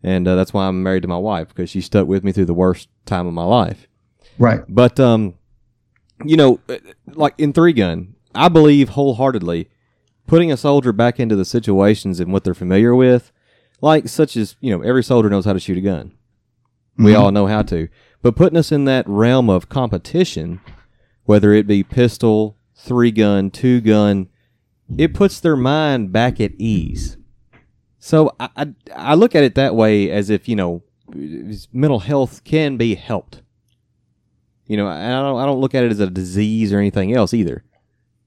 and uh, that's why I'm married to my wife because she stuck with me through the worst time of my life. right? But um, you know, uh, like in three gun, I believe wholeheartedly putting a soldier back into the situations and what they're familiar with, like such as you know, every soldier knows how to shoot a gun. We Mhm. all know how to, but putting us in that realm of competition, whether it be pistol, three gun, two gun, it puts their mind back at ease. So I, I, I look at it that way as if you know, mental health can be helped You know, I don't I don't look at it as a disease or anything else either.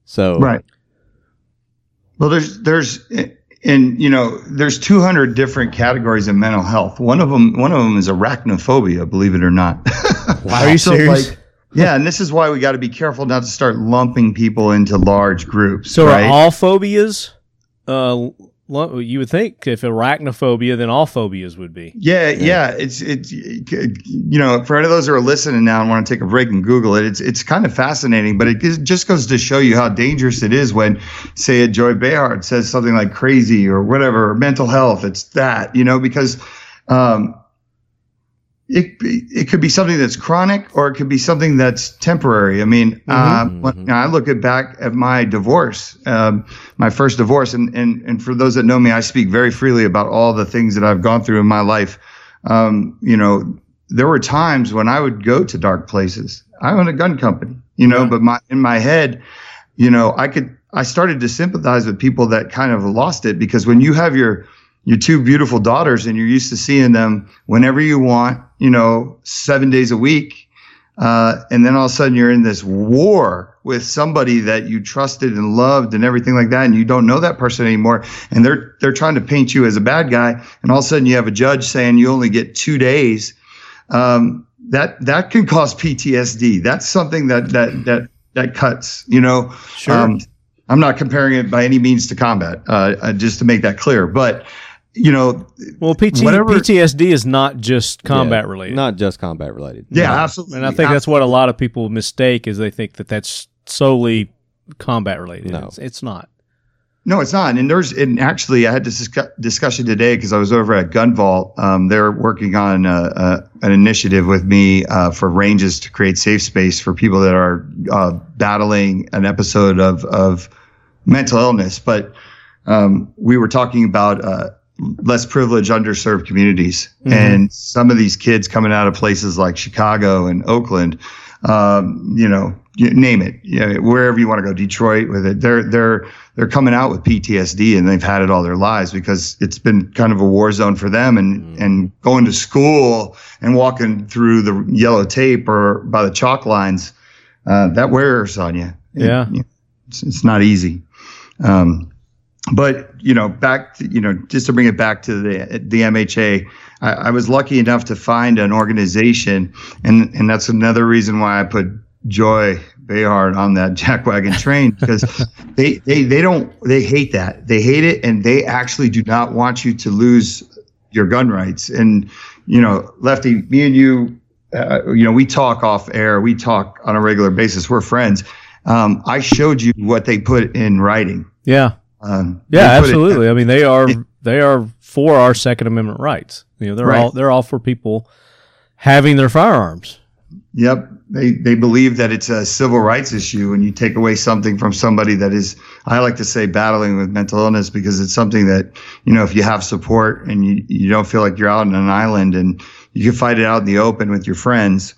So Right. Well, there's there's and you know there's 200 different categories of mental health. One of them one of them is arachnophobia. Believe it or not. Are you So, serious? like, yeah, and this is why we got to be careful not to start lumping people into large groups. so right? are all phobias? Uh, lo- you would think if arachnophobia, then all phobias would be. Yeah, yeah, it's it's you know for any of those who are listening now and want to take a break and Google it, it's it's kind of fascinating, but it just- just goes to show you how dangerous it is when, say, a Joy Behar says something like crazy or whatever, or mental health. It's that you know because um, it it could be something that's chronic or it could be something that's temporary. I mean, uh, when I look at back at my divorce, um, my first divorce, and, and and for those that know me, I speak very freely about all the things that I've gone through in my life. Um, you know, there were times when I would go to dark places. I own a gun company, you know, but my in my head, you know, I could I started to sympathize with people that kind of lost it because when you have your your two beautiful daughters and you're used to seeing them whenever you want, you know, seven days a week. Uh, and then all of a sudden you're in this war with somebody that you trusted and loved and everything like that. And you don't know that person anymore. And they're, they're trying to paint you as a bad guy. And all of a sudden you have a judge saying you only get two days. Um, that, that can cause PTSD. That's something that, that, that, that cuts, you know, Sure. um, I'm not comparing it by any means to combat, uh, uh, just to make that clear. But you know, Well, PT, Whatever- PTSD is not just combat Yeah, related. not just combat related. yeah, No. absolutely. and I think that's what a lot of people mistake is they think that that's solely combat related. No. It's, it's not. No, it's not. And there's, and actually, I had this discu- discussion today because I was over at Gun Vault. Um, they're working on uh, uh, an initiative with me uh, for ranges to create safe space for people that are uh, battling an episode of of mental illness. But um, we were talking about uh, less privileged, underserved communities, and some of these kids coming out of places like Chicago and Oakland. Um, you know, name it, you know, wherever you want to go, Detroit with it. They're they're they're coming out with PTSD and they've had it all their lives because it's been kind of a war zone for them. And and going to school and walking through the yellow tape or by the chalk lines, uh, that wears on you. It- Yeah. it's, it's not easy. Um, but you know, back to, you know, just to bring it back to the the MHA, I, I was lucky enough to find an organization, and and that's another reason why I put Joy Behar on that jackwagon train because they they they don't they hate that they hate it and they actually do not want you to lose your gun rights and you know Lefty, me and you, uh, you know, we talk off air, we talk on a regular basis, we're friends. Um, I showed you what they put in writing. Yeah. Um, Yeah, put it- absolutely. I mean, they are they are for our Second Amendment rights. You know, they're Right. all they're all for people having their firearms. Yep. They they believe that it's a civil rights issue when you take away something from somebody that is I like to say battling with mental illness because it's something that, you know, if you have support and you, you don't feel like you're out on an island and you can fight it out in the open with your friends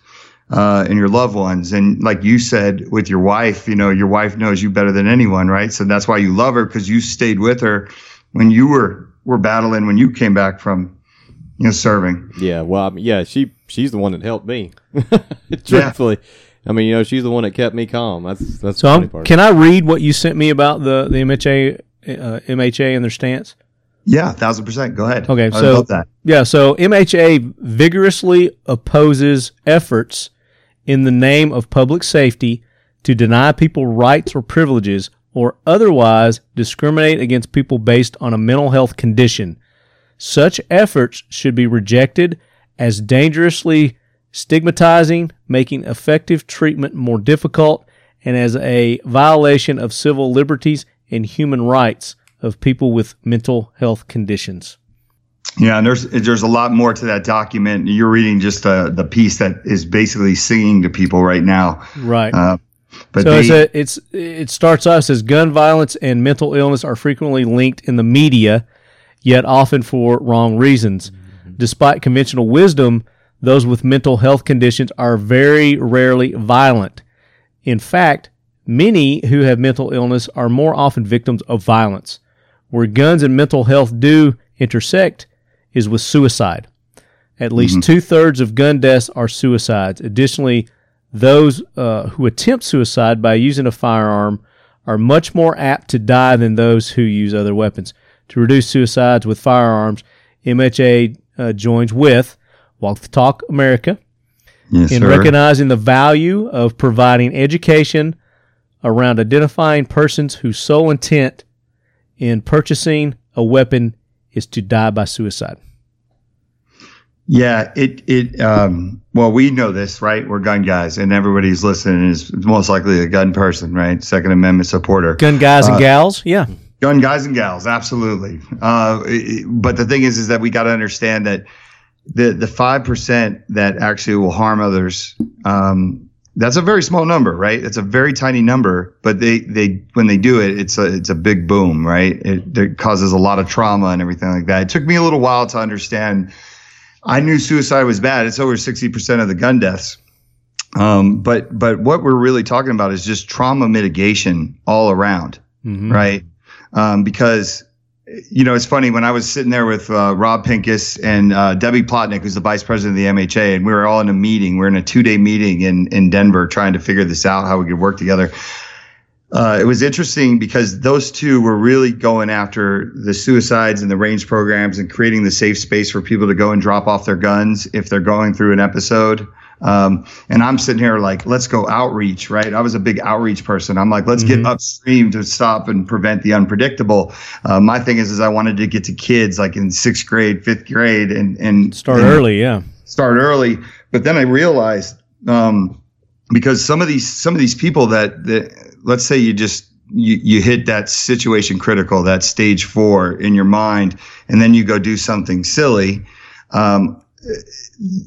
uh, and your loved ones. And like you said with your wife, you know, your wife knows you better than anyone, right? So that's why you love her because you stayed with her when you were were battling when you came back from you know serving. Yeah, well, I mean, yeah, she she's the one that helped me. Truthfully, I mean, you know, she's the one that kept me calm. That's that's So the funny I'm, part. can I read what you sent me about the the MHA uh, MHA and their stance? Yeah, thousand percent. Go ahead. Okay, I so- love that. Yeah, so MHA vigorously opposes efforts in the name of public safety to deny people rights or privileges or otherwise discriminate against people based on a mental health condition. Such efforts should be rejected as dangerously stigmatizing, making effective treatment more difficult, and as a violation of civil liberties and human rights of people with mental health conditions. Yeah, and there's there's a lot more to that document. You're reading just the the piece that is basically singing to people right now. Right. Uh, but So they, it's, a, it's it starts off as gun violence and mental illness are frequently linked in the media, yet often for wrong reasons. Despite conventional wisdom, those with mental health conditions are very rarely violent. In fact, many who have mental illness are more often victims of violence. Where guns and mental health do intersect is with suicide. At least two thirds of gun deaths are suicides. Additionally, those uh, who attempt suicide by using a firearm are much more apt to die than those who use other weapons. To reduce suicides with firearms, MHA uh, joins with Walk the Talk America Yes, in sir. recognizing the value of providing education around identifying persons whose sole intent in purchasing a weapon is to die by suicide. Yeah, it it um well we know this, right? We're gun guys and everybody's listening is most likely a gun person, right? Second Amendment supporter. Gun guys and Uh, gals, yeah. Gun guys and gals, absolutely. Uh it- but the thing is is that we got to understand that the the 5% that actually will harm others um that's a very small number, right? It's a very tiny number, but they they when they do it, it's a it's a big boom, right? It, it causes a lot of trauma and everything like that. It took me a little while to understand I knew suicide was bad. It's over 60% of the gun deaths. Um, but but what we're really talking about is just trauma mitigation all around, Mhm. right? Um, because you know it's funny when I was sitting there with uh, Rob Pincus and uh, Debbie Plotnick, who's the vice president of the MHA, and we were all in a meeting. We are in a two day meeting in in Denver trying to figure this out, how we could work together. Uh, it was interesting because those two were really going after the suicides and the range programs and creating the safe space for people to go and drop off their guns if they're going through an episode. Um, and I'm sitting here like, let's go outreach, right? I was a big outreach person. I'm like, let's get upstream to stop and prevent the unpredictable. Uh, my thing is, is I wanted to get to kids like in sixth grade, fifth grade, and and Start and early, yeah. start early. But then I realized um, because some of these some of these people that that let's say you just you, you hit that situation critical, that stage four in your mind, and then you go do something silly. Um,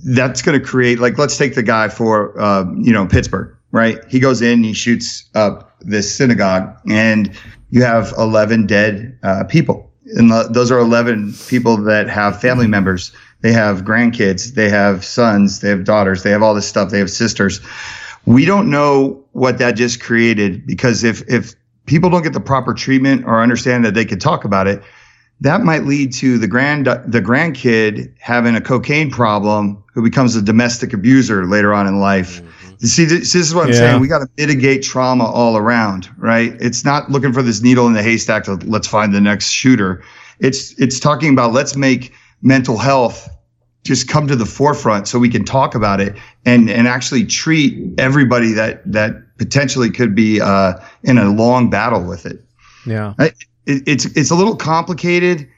that's going to create like let's take the guy for uh, you know Pittsburgh, right? He goes in, he shoots up this synagogue, and you have eleven dead uh, people, and those are eleven people that have family members. They have grandkids, they have sons, they have daughters, they have all this stuff, they have sisters. We don't know what that just created because if if people don't get the proper treatment or understand that they could talk about it, that might lead to the grand the grandkid having a cocaine problem who becomes a domestic abuser later on in life. You See, this, this is what I'm Yeah. saying. We got to mitigate trauma all around, right? It's not looking for this needle in the haystack to let's find the next shooter. It's it's talking about let's make mental health just come to the forefront so we can talk about it and and actually treat everybody that that potentially could be uh, in a long battle with it Yeah. It, it's it's a little complicated,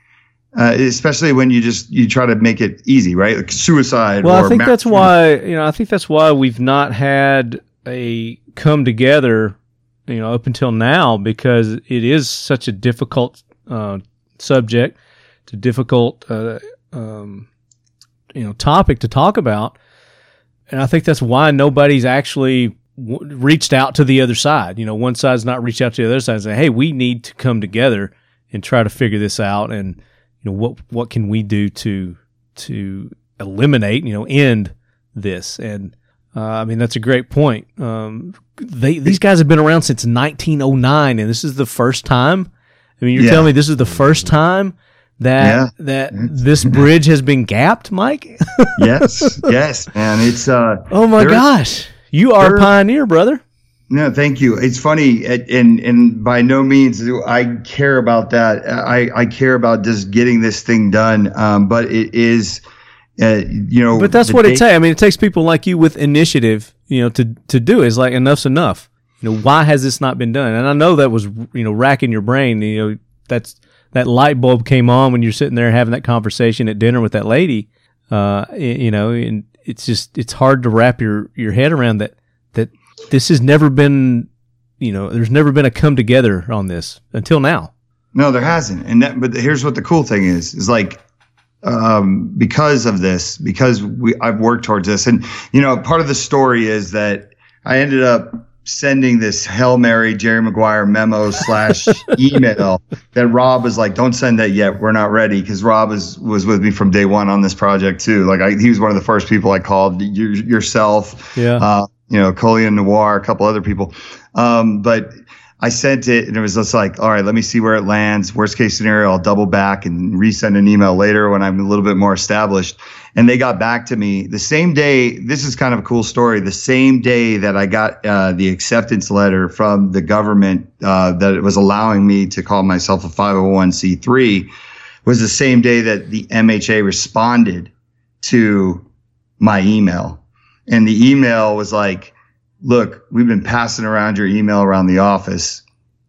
uh, especially when you just you try to make it easy, right? Like suicide. Well, or I think that's why you know I think that's why we've not had a come together, you know, up until now because it is such a difficult uh, subject, it's a difficult uh, um, you know topic to talk about, and I think that's why nobody's actually w- reached out to the other side. You know, one side's not reached out to the other side and say, "Hey, we need to come together and try to figure this out." And you know, what what can we do to to eliminate, you know, end this? And uh, I mean, that's a great point. Um, they these guys have been around since 1909, and this is the first time. I mean, you're Yeah. telling me this is the first time that Yeah. that this bridge has been gapped, Mike? yes, yes, man. It's uh. oh my gosh, you are a pioneer, brother. No, thank you. It's funny, and and, by no means do I care about that. I I care about just getting this thing done. Um, but it is, uh, you know. But that's what it takes. I mean, it takes people like you with initiative, you know, to to do. it. It's like enough's enough. You know, why has this not been done? And I know that was you know racking your brain. You know, that's that light bulb came on when you're sitting there having that conversation at dinner with that lady. Uh, you know, and it's just it's hard to wrap your your head around that that this has never been. You know, there's never been a come together on this until now. No, there hasn't. And that, but here's what the cool thing is: is like um, because of this, because we I've worked towards this, and you know, part of the story is that I ended up sending this hail mary Jerry Maguire memo slash email that Rob was like, "Don't send that yet. We're not ready." Because Rob is was with me from day one on this project too. Like I, he was one of the first people I called. You, yourself, Yeah. uh, you know, Colion Noir, a couple other people. Um, but I sent it and it was just like, all right, let me see where it lands. Worst case scenario, I'll double back and resend an email later when I'm a little bit more established. And they got back to me the same day. This is kind of a cool story. The same day that I got uh, the acceptance letter from the government uh, that it was allowing me to call myself a 501c3 was the same day that the MHA responded to my email. And the email was like, look, we've been passing around your email around the office,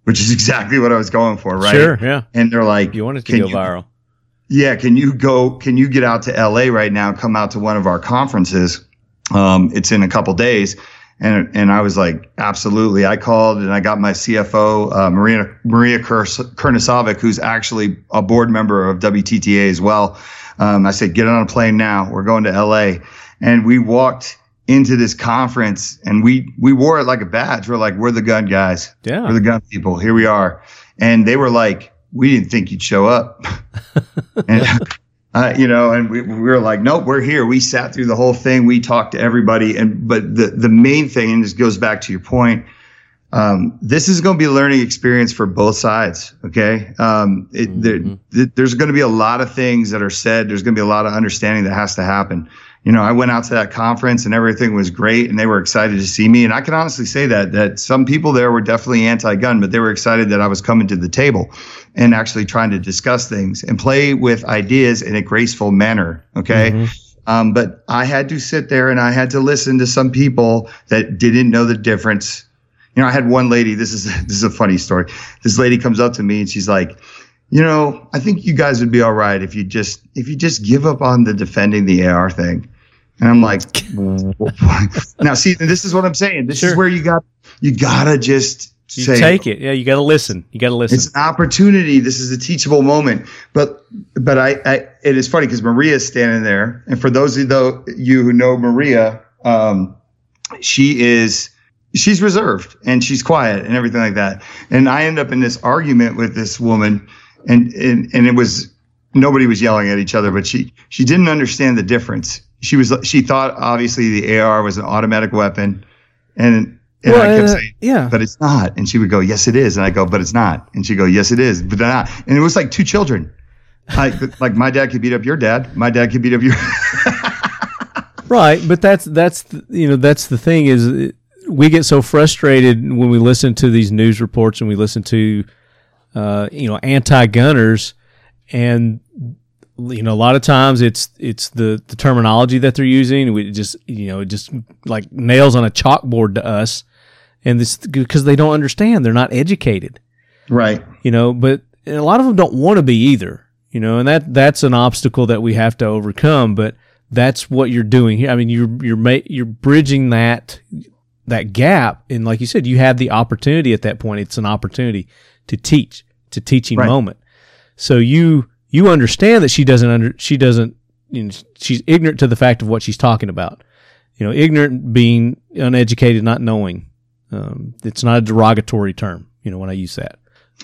which is exactly what I was going for, right? Sure, yeah. And they're like, You want it to go you- viral. Yeah, can you go? Can you get out to LA right now? And come out to one of our conferences. Um, it's in a couple days. And, and I was like, absolutely. I called and I got my CFO, uh, Maria, Maria Kurnisovic, who's actually a board member of WTTA as well. Um, I said, get on a plane now. We're going to LA. And we walked into this conference and we, we wore it like a badge. We're like, we're the gun guys. Yeah. We're the gun people. Here we are. And they were like, we didn't think you'd show up. and, uh, you know, and we, we were like, nope, we're here. We sat through the whole thing. We talked to everybody. And, but the, the main thing, and this goes back to your point, um, this is going to be a learning experience for both sides. Okay. Um, it, there, th- there's going to be a lot of things that are said. There's going to be a lot of understanding that has to happen. You know, I went out to that conference and everything was great and they were excited to see me. And I can honestly say that, that some people there were definitely anti-gun, but they were excited that I was coming to the table and actually trying to discuss things and play with ideas in a graceful manner. Okay. Um, but I had to sit there and I had to listen to some people that didn't know the difference. You know, I had one lady, this is, this is a funny story. This lady comes up to me and she's like, you know, I think you guys would be all right if you just, if you just give up on the defending the AR thing. And I'm like, now see, this is what I'm saying. This Sure. is where you got, you gotta just You say, take it. Yeah, you got to listen. You got to listen. it's an opportunity. This is a teachable moment. But but I, I it is funny because Maria's standing there, and for those of though you who know Maria, um, she is she's reserved and she's quiet and everything like that. And I end up in this argument with this woman, and and and it was nobody was yelling at each other, but she she didn't understand the difference. She was she thought obviously the AR was an automatic weapon, and and I kept uh, saying yeah. but it's not. And she would go, yes, it is. And I go, but it's not. And she'd go, yes, it is, but not. And it was like two children. Like, like my dad could beat up your dad. My dad could beat up your. Right, but that's that's the, you know that's the thing is we get so frustrated when we listen to these news reports and we listen to uh, you know anti-gunners and you know a lot of times it's it's the, the terminology that they're using. We just you know it just like nails on a chalkboard to us. And this because they don't understand. They're not educated. Right. you know but a lot of them don't want to be either you know and that that's an obstacle that we have to overcome but that's what you're doing here. I mean you're you're ma- you're bridging that that gap. And like you said you have the opportunity at that point. It's an opportunity to teach a teaching Right. moment. So you you understand that she doesn't under she doesn't you know she's ignorant to the fact of what she's talking about. You know ignorant being uneducated not knowing. Um, it's not a derogatory term you know when i use that.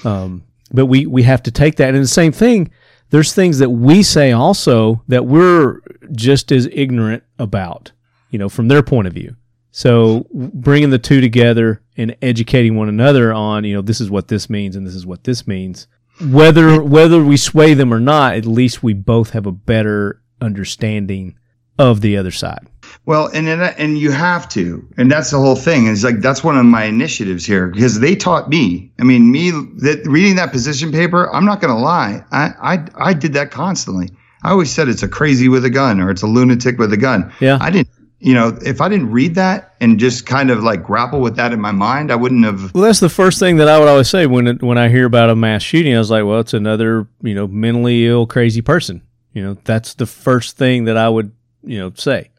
Um, but we we have to take that. And the same thing there's things that we say also that we're just as ignorant about you know from their point of view. So bringing the two together and educating one another on you know this is what this means and this is what this means whether whether we sway them or not at least we both have a better understanding of the other side Well, and and and you have to, and that's the whole thing. It's like that's one of my initiatives here because they taught me. I mean, me that reading that position paper. I'm not going to lie. I, I I did that constantly. I always said it's a crazy with a gun or it's a lunatic with a gun. Yeah. I didn't. You know, if I didn't read that and just kind of like grapple with that in my mind, I wouldn't have. Well, that's the first thing that I would always say when it, when I hear about a mass shooting. I was like, well, it's another you know mentally ill, crazy person. You know, that's the first thing that I would you know say.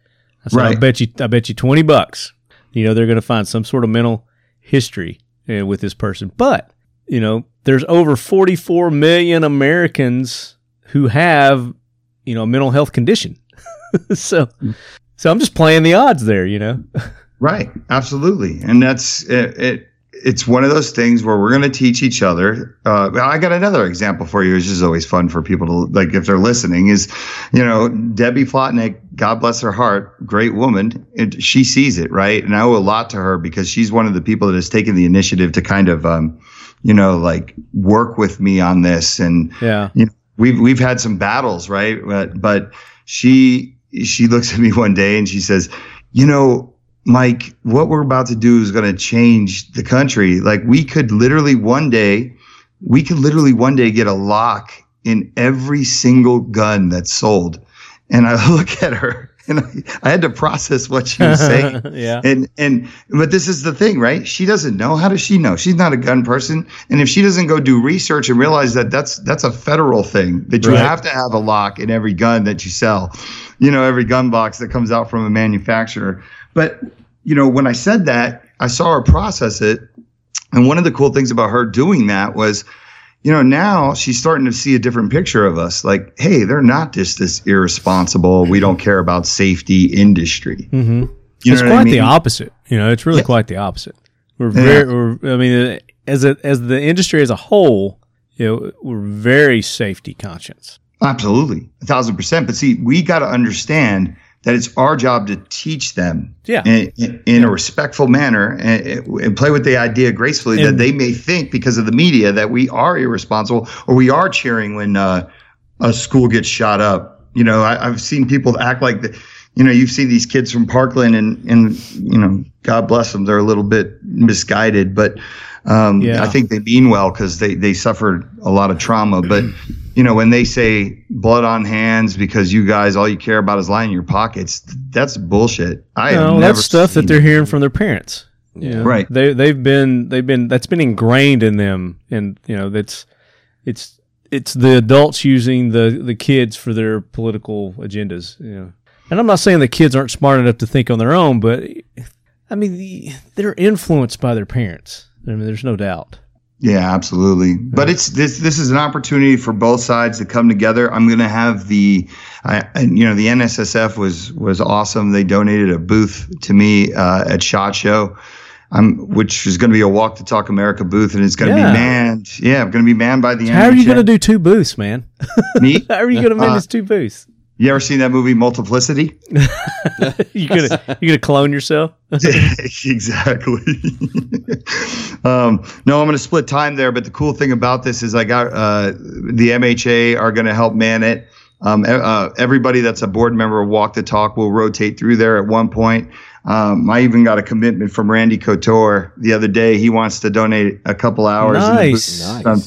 I said, I bet you, I bet you twenty bucks. You know, they're going to find some sort of mental history uh, with this person. But you know, there's over forty four million Americans who have you know a mental health condition. so, so I'm just playing the odds there. You know. Right. Absolutely. And that's it. it it's one of those things where we're going to teach each other. Uh, I got another example for you, which is always fun for people to like if they're listening. Is you know Debbie Plotnick, God bless her heart, great woman. It, she sees it right, and I owe a lot to her because she's one of the people that has taken the initiative to kind of, um, you know, like work with me on this. And Yeah. you know, we've we've had some battles, right? But but she she looks at me one day and she says, "You know, Mike, what we're about to do is going to change the country. Like we could literally one day, we could literally one day get a lock in every single gun that's sold." And I look at her and I, I had to process what she was saying. yeah. And and but this is the thing, right? She doesn't know. How does she know? She's not a gun person. And if she doesn't go do research and realize that that's that's a federal thing that you Right. have to have a lock in every gun that you sell, you know, every gun box that comes out from a manufacturer. But you know, when I said that, I saw her process it. And one of the cool things about her doing that was, you know, now she's starting to see a different picture of us. Like, hey, they're not just this irresponsible, we don't care about safety industry. Mm-hmm. You it's know quite I mean? the opposite. You know, it's really Yeah. quite the opposite. We're Yeah. very, we're, I mean, as a, as the industry as a whole, you know, we're very safety conscious. Absolutely, a thousand percent. But see, we got to understand that it's our job to teach them Yeah. in, in, in a respectful manner and, and play with the idea gracefully that they may think because of the media that we are irresponsible or we are cheering when uh, a school gets shot up. You know, I, I've seen people act like the, you know, you've seen these kids from Parkland and, and, you know, God bless them. They're a little bit misguided, but um, Yeah. I think they mean well because they, they suffered a lot of trauma. But, you know, when they say blood on hands because you guys, all you care about is lying in your pockets, that's bullshit. I have No, that's stuff that they're hearing from their parents. Yeah. Right. They they've been they've been that's been ingrained in them, and you know that's it's it's the adults using the the kids for their political agendas. You know, and I'm not saying the kids aren't smart enough to think on their own, but I mean the, they're influenced by their parents. I mean, there's no doubt. Yeah, absolutely. But it's this this is an opportunity for both sides to come together. I'm going to have the I and you know the NSSF was was awesome. They donated a booth to me uh, at Shot Show. I'm, which is going to be a Walk the Talk America booth, and it's going to Yeah. be manned. Yeah, I'm going to be manned by the. How are you going to do two booths, man? Me? How are you going to manage Uh, two booths? You ever seen that movie Multiplicity? You gonna you gonna clone yourself? exactly. um, no, I'm going to split time there. But the cool thing about this is I got uh, the MHA are going to help man it. Um, uh, everybody that's a board member of Walk the Talk will rotate through there at one point. Um, I even got a commitment from Randy Couture the other day. He wants to donate a couple hours Nice. booth Nice.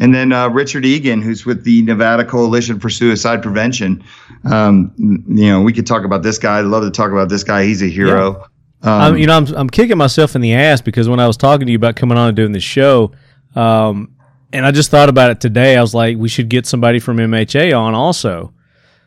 And then uh, Richard Egan, who's with the Nevada Coalition for Suicide Prevention. Um, you know, we could talk about this guy. I'd love to talk about this guy. He's a hero. Um, I'm, you know, I'm, I'm kicking myself in the ass because when I was talking to you about coming on and doing this show, um, and I just thought about it today, I was like, we should get somebody from MHA on also.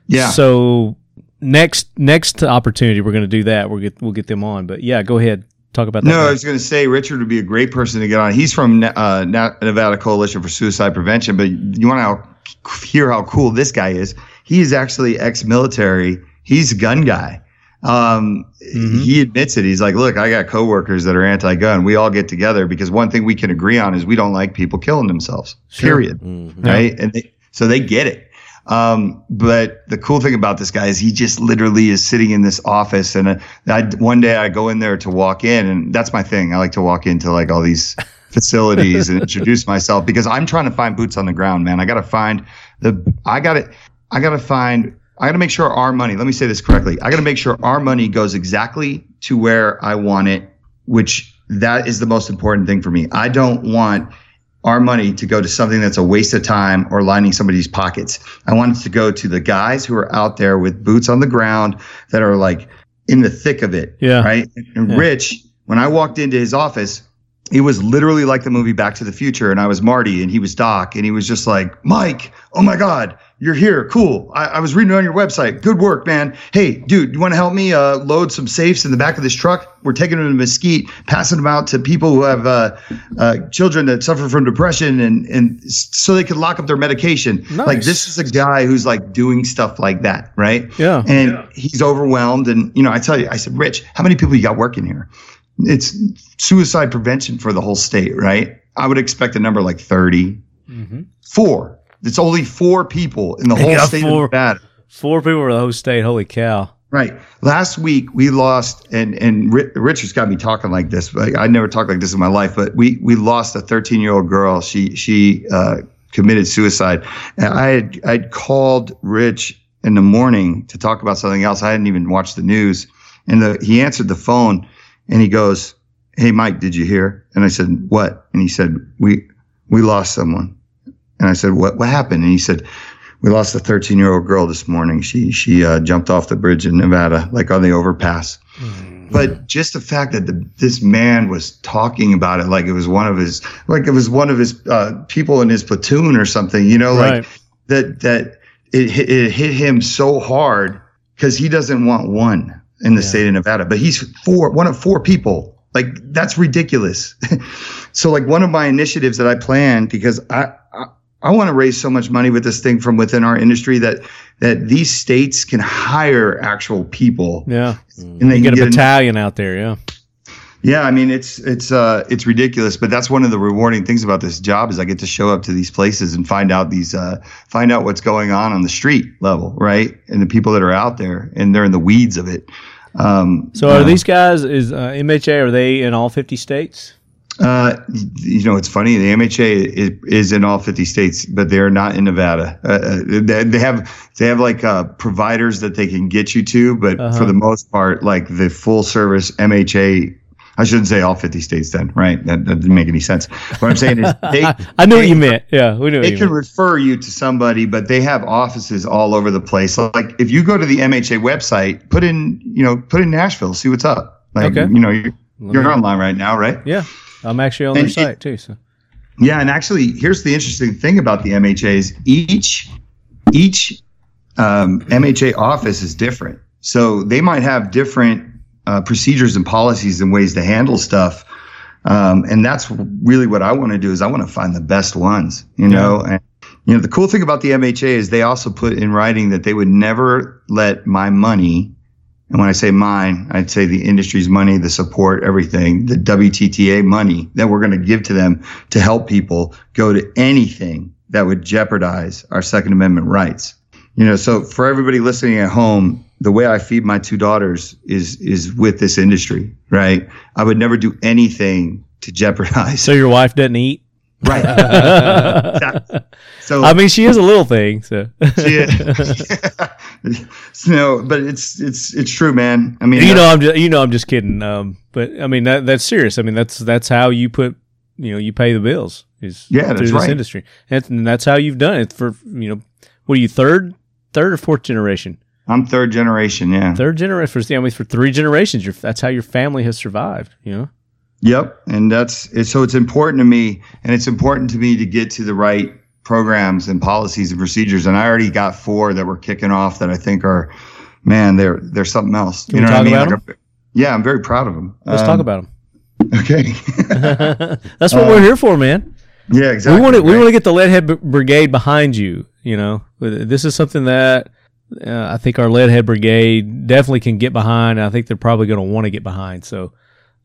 yeah. So next next opportunity, we're going to do that. We'll get we'll get them on. But yeah, go ahead, talk about that. No, guy. I was going to say Richard would be a great person to get on. He's from uh, Nevada Coalition for Suicide Prevention, but you want to hear how cool this guy is? He is actually ex-military. He's a gun guy. Um, Mhm. He admits it. He's like, "Look, I got coworkers that are anti-gun. We all get together because one thing we can agree on is we don't like people killing themselves. Sure. Period. Mhm. right? And they, so they get it. Um, but the cool thing about this guy is he just literally is sitting in this office, and uh, I, one day I go in there to walk in, and that's my thing. I like to walk into like all these facilities and introduce myself because I'm trying to find boots on the ground, man. I got to find the, I got to, I got to find, I got to make sure our money. Let me say this correctly. I got to make sure our money goes exactly to where I want it, which that is the most important thing for me. I don't want our money to go to something that's a waste of time or lining somebody's pockets. I want it to go to the guys who are out there with boots on the ground that are like in the thick of it. Yeah. Right. And Yeah. Rich, when I walked into his office, it was literally like the movie Back to the Future, and I was Marty, and he was Doc, and he was just like, Mike, oh my God, you're here. Cool. I, I was reading on your website. Good work, man. Hey, dude, you want to help me uh, load some safes in the back of this truck? We're taking them to Mesquite, passing them out to people who have uh, uh, children that suffer from depression, and and so they could lock up their medication. Nice. Like this is a guy who's like doing stuff like that, right? Yeah. And he's overwhelmed, and you know, I tell you, I said, Rich, how many people you got working here? it's suicide prevention for the whole state, right? I would expect a number like 30. Four. It's only four people in the whole state four. of Nevada. Four people in the whole state. Holy cow! Right. Last week we lost, and and Ri- Richard's got me talking like this. But I never talked like this in my life. But we we lost a 13 year old girl. She she uh, committed suicide. And I had I'd called Rich in the morning to talk about something else. I hadn't even watched the news, and the, he answered the phone, and he goes, "Hey Mike, did you hear?" And I said, "What?" And he said, "We we lost someone." And I said, "What what happened?" And he said, "We lost a 13 year old girl this morning. She she uh, jumped off the bridge in Nevada, like on the overpass." But just the fact that the, this man was talking about it like it was one of his like it was one of his uh, people in his platoon or something, you know, Right. like that that it hit- it hit him so hard because he doesn't want one in the state of Nevada, but he's four one of four people. Like that's ridiculous. so like one of my initiatives that I planned because I, I I want to raise so much money with this thing from within our industry that that these states can hire actual people Yeah, and they you get can a an- battalion out there. Yeah, yeah, I mean it's it's uh it's ridiculous, but that's one of the rewarding things about this job is I get to show up to these places and find out these uh find out what's going on on the street level, right? And the people that are out there and they're in the weeds of it. Um So are know, these guys is uh, MHA? Are they in all fifty states? Uh you know it's funny the MHA is, is in all 50 states but they're not in Nevada. Uh, Uh, they, they have they have like uh providers that they can get you to, but Uh-huh. for the most part like the full service MHA I shouldn't say all 50 states then, right? That, that didn't make any sense. What I'm saying is they I knew what you meant. Yeah, we knew they can meant. refer you to somebody, but they have offices all over the place. Like if you go to the MHA website, put in, you know, put in Nashville, see what's up. Like, Okay. you know, you're, you're online right now, right? Yeah, I'm actually on their And it- site too. So Yeah, and actually, here's the interesting thing about the MHAs: each each um, MHA office is different, so they might have different uh, procedures and policies and ways to handle stuff. Um, and that's really what I want to do is I want to find the best ones, you know. And you know, the cool thing about the MHA is they also put in writing that they would never let my money and when I say mine, I'd say the industry's money, the support, everything, the WTTA money that we're going to give to them to help people go to anything that would jeopardize our Second Amendment rights. You know, so for everybody listening at home, the way I feed my two daughters is is with this industry, right? I would never do anything to jeopardize. so your wife doesn't eat. Right. so I mean, she is a little thing. So yeah. no, but it's it's it's true, man. I mean, you know, I'm just you know I'm just kidding. Um, but I mean that that's serious. I mean that's that's how you put you know you pay the bills is Yeah, through that's this right. industry, and, and that's how you've done it for you know what are you third third or fourth generation I'm third generation. Yeah. third generation for I mean for three generations. Your that's how your family has survived. You know. Yep, and that's it's, so it's important to me, and it's important to me to get to the right programs and policies and procedures. And I already got four that we're kicking off that I think are, man, they're they're something else. Can you know what I mean? about Like, I'm- yeah, I'm very proud of them. Let's talk about them. Okay. That's what we're here for, man. yeah, exactly. we want to we want to get the Leadhead Brigade behind you. You know, this is something that uh, I think our Leadhead Brigade definitely can get behind. and I think they're probably going to want to get behind. So,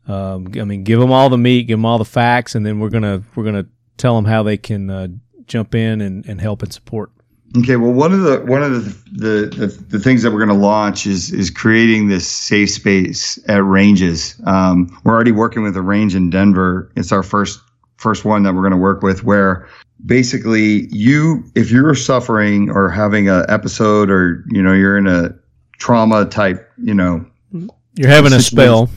um, I mean, give them all the meat, give them all the facts, and then we're gonna we're gonna tell them how they can uh, jump in and, and help and support. Okay, well, one of the one of the the, the, the things that we're going to launch is is creating this safe space at ranges. Um, we're already working with a range in Denver. It's our first first one that we're going to work with, where basically you, if you're suffering or having a episode, or you know you're in a trauma type, you know, You're having a spell.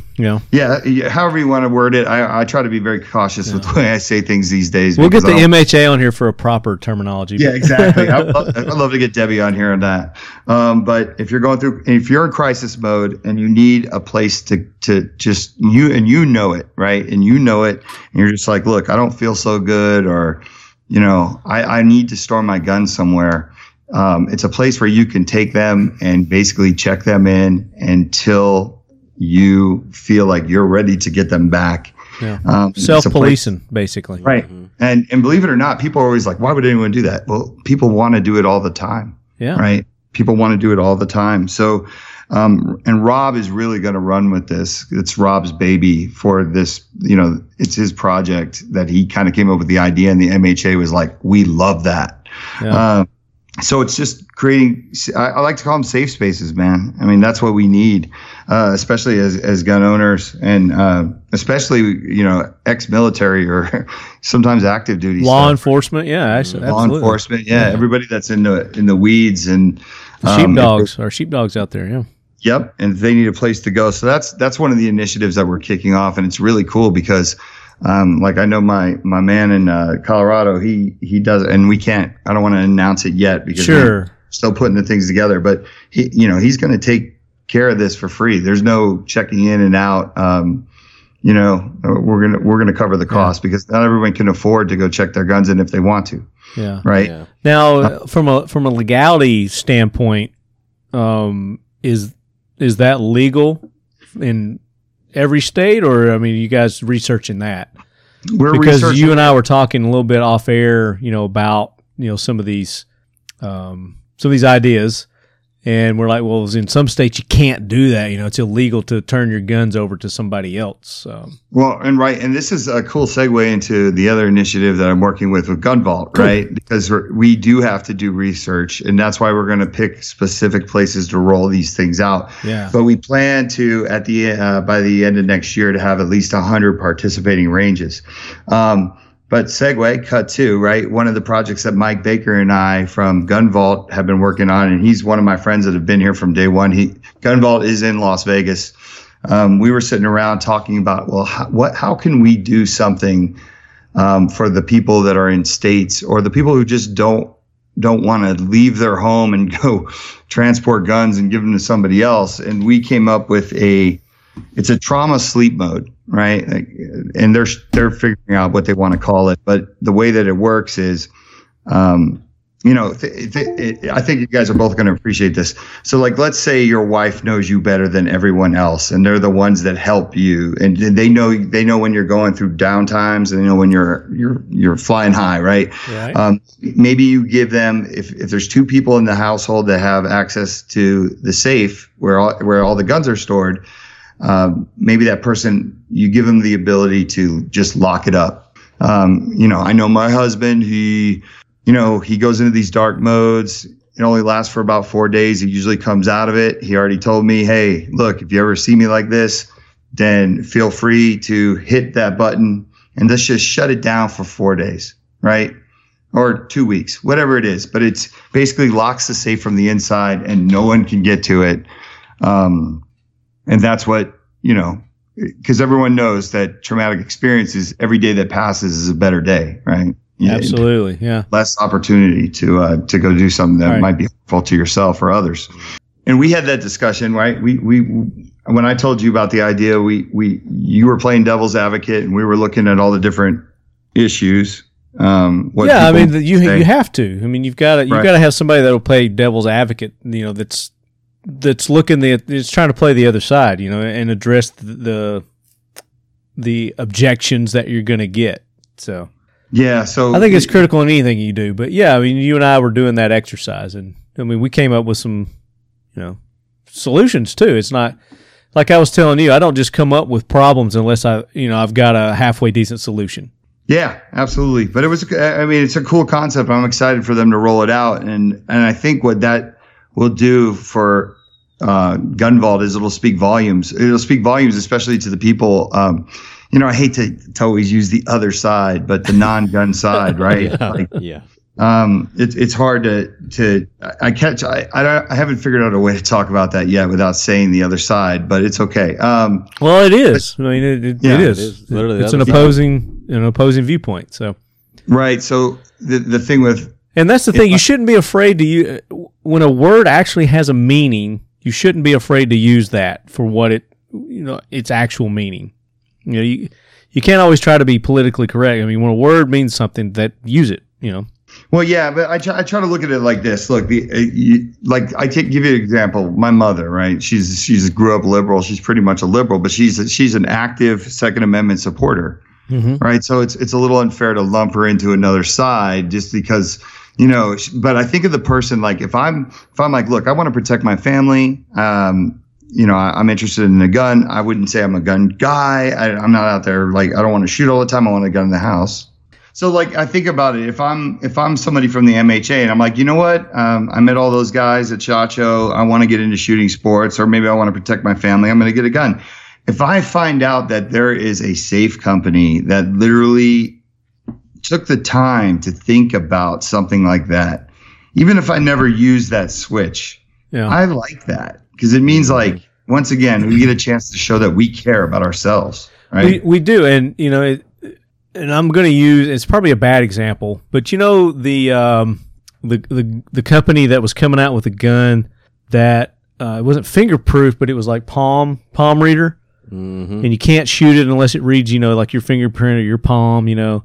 Yeah, yeah, however you want to word it. I, I try to be very cautious with the way I say things these days. We'll get the MHA on here for a proper terminology. Yeah, exactly. I'd love, I'd love to get Debbie on here on that. Um, but if you're going through, if you're in crisis mode and you need a place to to just you and you know it, right? And you know it, and you're just like, look, I don't feel so good, or you know, I, I need to store my gun somewhere. Um, it's a place where you can take them and basically check them in until you feel like you're ready to get them back. Yeah. Um, it's Self policing, basically. Right. And and believe it or not, people are always like, why would anyone do that? Well, people want to do it all the time. Yeah. Right. People want to do it all the time. So Um, and Rob is really going to run with this. It's Rob's baby for this. You know, it's his project that he kind of came up with the idea, and the MHA was like, "We love that." Yeah. Um, so it's just creating. I, I like to call them safe spaces, man. I mean, that's what we need, uh, especially as as gun owners, and uh, especially you know ex-military or sometimes active duty Law stuff. enforcement, yeah, actually, law absolutely. enforcement. Yeah, Yeah. everybody that's in the in the weeds and um, Sheepdogs, our sheepdogs out there, yeah. Yep, and they need a place to go. So that's that's one of the initiatives that we're kicking off, and it's really cool because, um, like I know my my man in uh, Colorado, he he does, and we can't. I don't want to announce it yet because we're still putting the things together. But he, you know, he's going to take care of this for free. There's no checking in and out. Um, you know, we're gonna we're gonna cover the cost because not everyone can afford to go check their guns in if they want to, Yeah. right? Yeah. Now, uh, from a from a legality standpoint, um, is is that legal in every state, or I mean, you guys researching that? We're because you and I were talking a little bit off air, you know, about you know some of these um, some of these ideas, and we're like, well, in some states you can't do that. You know, it's illegal to turn your guns over to somebody else. Um, Well, and right, and this is a cool segue into the other initiative that I'm working with with Gun Vault, right? Because we're, we do have to do research, and that's why we're going to pick specific places to roll these things out. yeah, But we plan to at the uh, by the end of next year to have at least 100 participating ranges. Um, but segue, cut to right. One of the projects that Mike Baker and I from Gun Vault have been working on, and he's one of my friends that have been here from day one. He Gun Vault is in Las Vegas. Um, we were sitting around talking about, well, how, what, how can we do something um, for the people that are in states or the people who just don't don't want to leave their home and go transport guns and give them to somebody else. And we came up with a, it's a trauma sleep mode, right? Like, and they're they're figuring out what they want to call it. But the way that it works is, um, you know, th- th- it, I think you guys are both going to appreciate this. So, like, let's say your wife knows you better than everyone else, and they're the ones that help you, and they know they know when you're going through downtimes, and they know when you're you're you're flying high, right? right. Um, maybe you give them if, if there's two people in the household that have access to the safe where all, where all the guns are stored. Um, maybe that person you give them the ability to just lock it up. Um, you know, I know my husband. He, you know, he goes into these dark modes. It only lasts for about four days. He usually comes out of it. He already told me, "Hey, look, if you ever see me like this, then feel free to hit that button and let's just shut it down for four days, right? Or two weeks, whatever it is. But it's basically locks the safe from the inside and no one can get to it. Um, and that's what, you know, because everyone knows that traumatic experiences, every day that passes is a better day, right? Yeah, Absolutely, yeah. less opportunity to uh, to go do something that Right. might be helpful to yourself or others. And we had that discussion, right? We we when I told you about the idea, we we you were playing devil's advocate, and we were looking at all the different issues. Um, what yeah, I mean, the- you say. you have to. I mean, you've got to you Right. got to have somebody that'll play devil's advocate. You know, that's that's looking the it's trying to play the other side. You know, and address the the, the objections that you're going to get. So yeah. So I think it's critical in anything you do. But yeah, I mean, you and I were doing that exercise, and I mean, we came up with some, you know, solutions too. It's not like I was telling you. I don't just come up with problems unless I, you know, I've got a halfway decent solution. Yeah, absolutely. But it was, I mean, it's a cool concept. I'm excited for them to roll it out. And, and I think what that will do for, uh, Gun Vault is it'll speak volumes. It'll speak volumes, especially to the people, um, you know, I hate to, to always use the other side, but the non-gun side, right? Like, yeah. um, it, it's hard to to I catch I I, I haven't figured out a way to talk about that yet without saying the other side, but it's okay. Um, Well, it is. I mean, it, it, Yeah, it it is. is literally it's an other side. opposing an opposing viewpoint. So, right. So the the thing with and that's the thing. You shouldn't be afraid to use when a word actually has a meaning. You shouldn't be afraid to use that for what it you know its actual meaning. You know, you you can't always try to be politically correct. I mean, when a word means something, that use it. You know. Well, yeah, but I try, I try to look at it like this. Look, the uh, you, like I take give you an example. My mother, right? She's she's grew up liberal. She's pretty much a liberal, but she's a, she's an active Second Amendment supporter, Mm-hmm. right? So it's it's a little unfair to lump her into another side just because you know. But I think of the person like if I'm if I'm like, look, I want to protect my family. Um, you know, I, am interested in a gun. I wouldn't say I'm a gun guy. I, I'm not out there like I don't want to shoot all the time. I want a gun in the house. So like I think about it. If I'm if I'm somebody from the MHA and I'm like, you know what? Um, I met all those guys at Show. I want to get into shooting sports, or maybe I want to protect my family. I'm going to get a gun. If I find out that there is a safe company that literally took the time to think about something like that, even if I never use that switch, Yeah. I like that because it means like once again we get a chance to show that we care about ourselves, right? We, we do, and you know, it, and I'm going to use. It's probably a bad example, but you know the um, the the the company that was coming out with a gun that uh, it wasn't fingerproof, but it was like palm palm reader, Mm-hmm. and you can't shoot it unless it reads, you know, like your fingerprint or your palm. You know,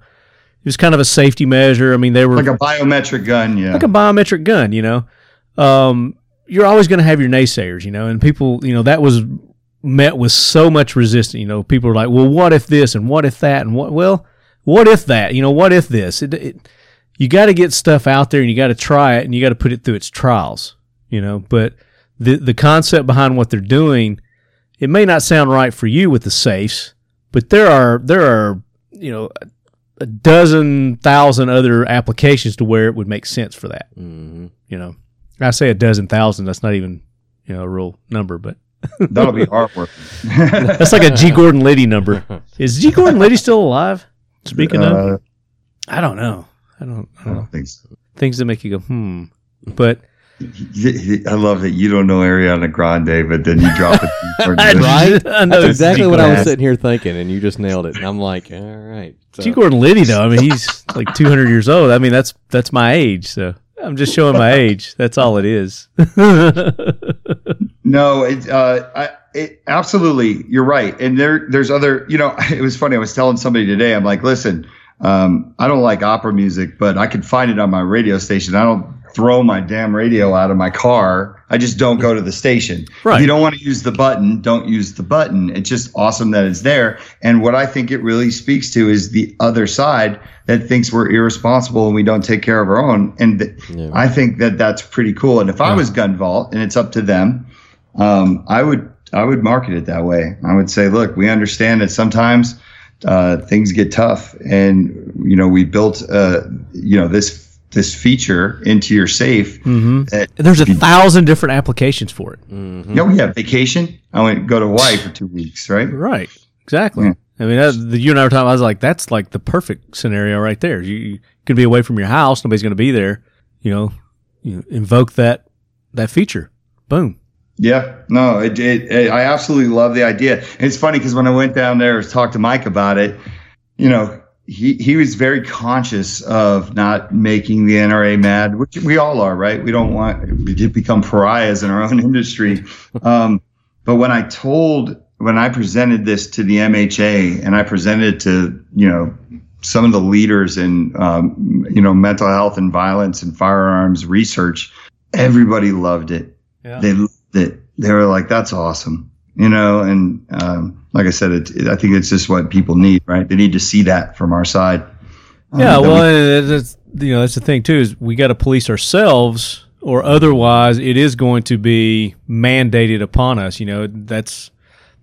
it was kind of a safety measure. I mean, they were like a biometric gun, yeah. like a biometric gun, you know. Um, you're always going to have your naysayers, you know, and people, you know, that was met with so much resistance. You know, people are like, well, what if this and what if that and what, well, what if that? You know, what if this? It, it, you got to get stuff out there and you got to try it and you got to put it through its trials, you know. But the the concept behind what they're doing, it may not sound right for you with the safes, but there are there are you know a dozen thousand other applications to where it would make sense for that. Mm-hmm. you know i say a dozen thousand that's not even you know a real number but That'll be hard work. that's like a g. Gordon liddy number. Is g. Gordon liddy still alive? Speaking of? Uh, i don't know. I don't i I don't know. don't think so. things that make you go hmm. But I love that you don't know Ariana Grande, but then you drop it. Right? i know That's exactly G. what I was sitting here thinking, and you just nailed it. And I'm like, all right. So, G. Gordon Liddy, though, I mean, he's like 200 years old. I mean, that's that's my age, so I'm just showing my age. That's all it is. No, it, uh, I, it, absolutely, you're right. And there, there's other. You know, it was funny. I was telling somebody today. I'm like, listen, um, I don't like opera music, but I can find it on my radio station. I don't throw my damn radio out of my car. I just don't go to the station. Right. If you don't want to use the button, don't use the button. It's just awesome that it's there. And what I think it really speaks to is the other side that thinks we're irresponsible and we don't take care of our own. And th- Yeah. I think that that's pretty cool. And if I was Gun Vault and it's up to them, um, I would I would market it that way. I would say, look, we understand that sometimes uh, things get tough, and you know we built uh, you know this this feature into your safe. hmm That There's a thousand different applications for it. Mhm. you know, we have vacation. I went go to Hawaii for two weeks, right? Right. Exactly. Yeah. I mean, that, the, you and I were talking. I was like, that's like the perfect scenario right there. You, you could be away from your house. Nobody's going to be there. You know, you invoke that that feature. Boom. Yeah, no, it, it, it, I absolutely love the idea. It's funny because when I went down there to talk to Mike about it, you know, he, he was very conscious of not making the NRA mad, which we all are, right? We don't want to become pariahs in our own industry. Um, but when I told, when I presented this to the MHA and I presented it to, you know, some of the leaders in, um, you know, mental health and violence and firearms research, everybody loved it Yeah. they loved it. They were like, "That's awesome," you know. And um, like I said, it, it- I think it's just what people need, right? They need to see that from our side. Um, Yeah, well, we- that's you know that's the thing too is we got to police ourselves, or otherwise it is going to be mandated upon us. You know, that's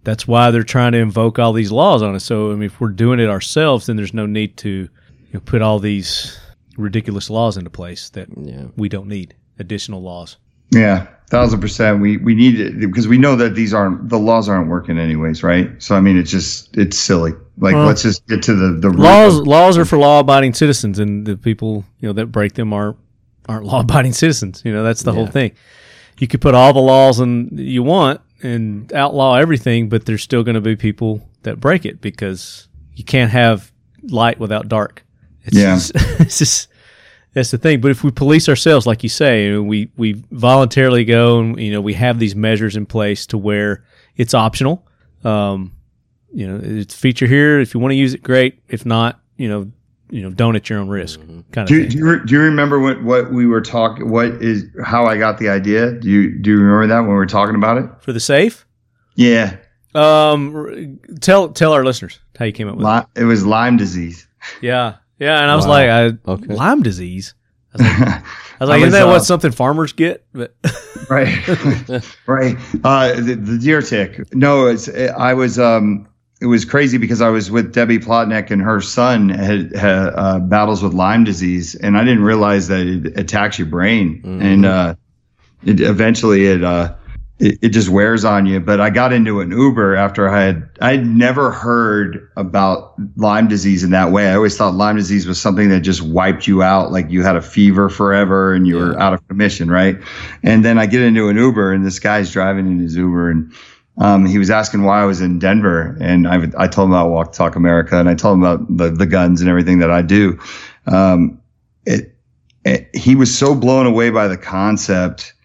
that's why they're trying to invoke all these laws on us. So I mean, if we're doing it ourselves, then there's no need to you know, put all these ridiculous laws into place that Yeah. we don't need additional laws. Yeah, thousand percent. We we need it because we know that these aren't the laws aren't working anyways, right? So I mean, it's just it's silly. Like, Well, let's just get to the the Laws of- laws are for law abiding citizens, and the people you know that break them are aren't law abiding citizens. You know that's the whole thing. You could put all the laws and you want and outlaw everything, but there's still going to be people that break it because you can't have light without dark. It's Yeah. just, it's just that's the thing. But if we police ourselves, like you say, and we we voluntarily go and you know we have these measures in place to where it's optional. Um, you know, it's a feature here. If you want to use it, great. If not, you know, you know, don't at your own risk, kind of Do, thing. do you re- do you remember what what we were talking? What is how I got the idea? Do you do you remember that when we were talking about it? For the safe, Yeah, um, r- tell tell our listeners how you came up with it. It was Lyme disease. Yeah, yeah, and I was Wow. like, I, Okay. Lyme disease. I was like, I was like I isn't was, that uh, what something farmers get? But right right uh the, the deer tick no it's i was um it was crazy because i was with debbie plotnick and her son had, had uh, battles with lyme disease and i didn't realize that it attacks your brain and uh it eventually it uh it, it just wears on you. But i got into an uber after i had i'd never heard about lyme disease in that way. I always thought lyme disease was something that just wiped you out like you had a fever forever and you were out of commission right? And then i get into an uber and this guy's driving in his uber and um, he was asking why I was in Denver, and I, I told him about Walk Talk America, and I told him about the, the guns and everything that I do. Um, it, it, he was so blown away by the concept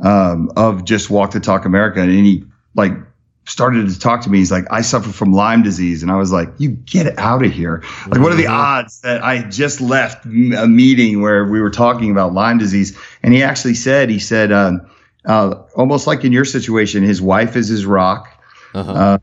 um, of just Walk the Talk America, and he like started to talk to me. He's like, I suffer from Lyme disease, and I was like, you get out of here! Like, what are the odds that I just left a meeting where we were talking about Lyme disease? And he actually said, he said. Um, uh, almost like in your situation, his wife is his rock, Uh-huh. uh,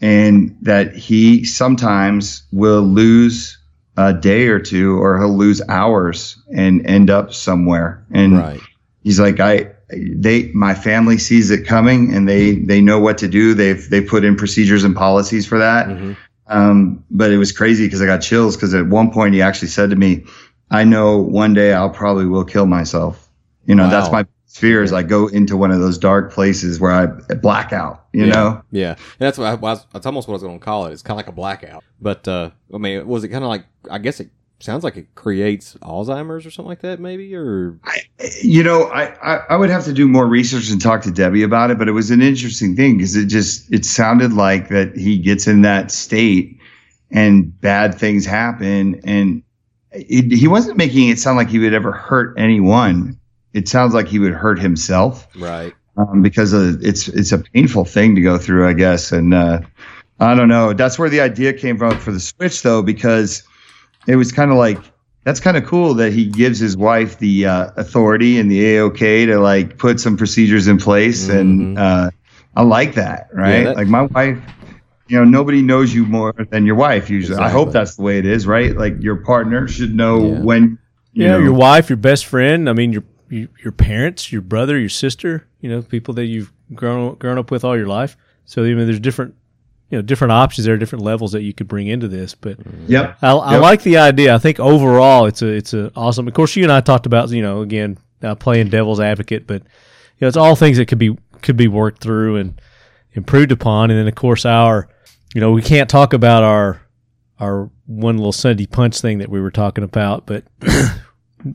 and that he sometimes will lose a day or two, or he'll lose hours and end up somewhere. And right. he's like, I, they, my family sees it coming, and they they know what to do. They've they put in procedures and policies for that. Mhm. Um, but it was crazy because I got chills because at one point he actually said to me, "I know one day I'll probably will kill myself." You know, that's my fear is I go into one of those dark places where I blackout. You yeah. know, Yeah. And that's what I was, that's almost what I was going to call it. It's kind of like a blackout. But, uh, I mean, was it kind of like, I guess it sounds like it creates Alzheimer's or something like that, maybe? Or, you know, I, I I would have to do more research and talk to Debbie about it, but it was an interesting thing because it just it sounded like that he gets in that state and bad things happen and it, he wasn't making it sound like he would ever hurt anyone. It sounds like he would hurt himself. right. um, because of, it's it's a painful thing to go through, I guess. And uh, I don't know. That's where the idea came from for the Switch, though, because it was kind of like that's kind of cool that he gives his wife the uh, authority and the AOK to like put some procedures in place, and Mhm. uh, I like that. Right? that- like my wife. You know, nobody knows you more than your wife. Usually, I hope that's the way it is, right? Like your partner should know Yeah. when. You yeah, know, your wife, your best friend. I mean, your your your parents, your brother, your sister. You know, people that you've grown grown up with all your life. So I mean, there's different you know different options. There are different levels that you could bring into this, but. Yep. I, I Yep. like the idea. I think overall it's a it's a awesome. Of course, you and I talked about you know again uh, playing devil's advocate, but you know it's all things that could be could be worked through and improved upon. And then of course our you know we can't talk about our our one little Sunday punch thing that we were talking about, but uh,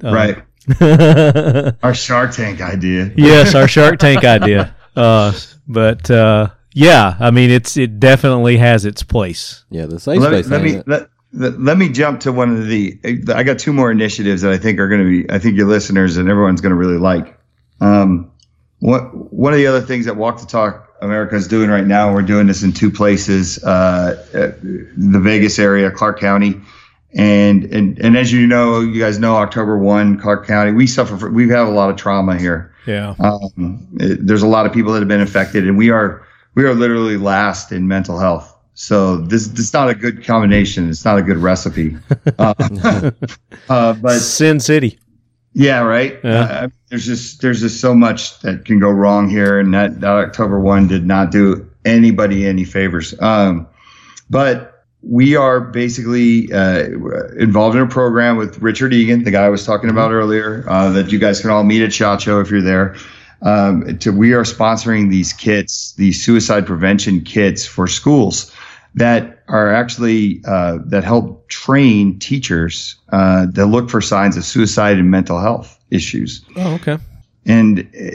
Right. Our Shark Tank idea. yes, our Shark Tank idea. Uh, but uh, yeah, I mean it's it definitely has its place. Yeah. The safe let me, space let me let, let, let me jump to one of the i got two more initiatives that i think are going to be i think your listeners and everyone's going to really like um, what, one of the other things that walk the talk america is doing right now we're doing this in two places uh, uh, the vegas area clark county and, and and as you know you guys know october 1 clark county we suffer from, we have a lot of trauma here Yeah. um, it- there's a lot of people that have been affected, and we are we are literally last in mental health. So this this is not a good combination. It's not a good recipe. Uh, uh, but Sin City. yeah, right. Yeah. Uh, there's just there's just so much that can go wrong here, and that, that October one did not do anybody any favors. Um, but we are basically uh, involved in a program with Richard Egan, the guy I was talking about earlier, uh, that you guys can all meet at SHOT Show if you're there. Um, to, we are sponsoring these kits, these suicide prevention kits for schools that are actually uh, that help train teachers uh, that look for signs of suicide and mental health issues. Oh, okay. And uh,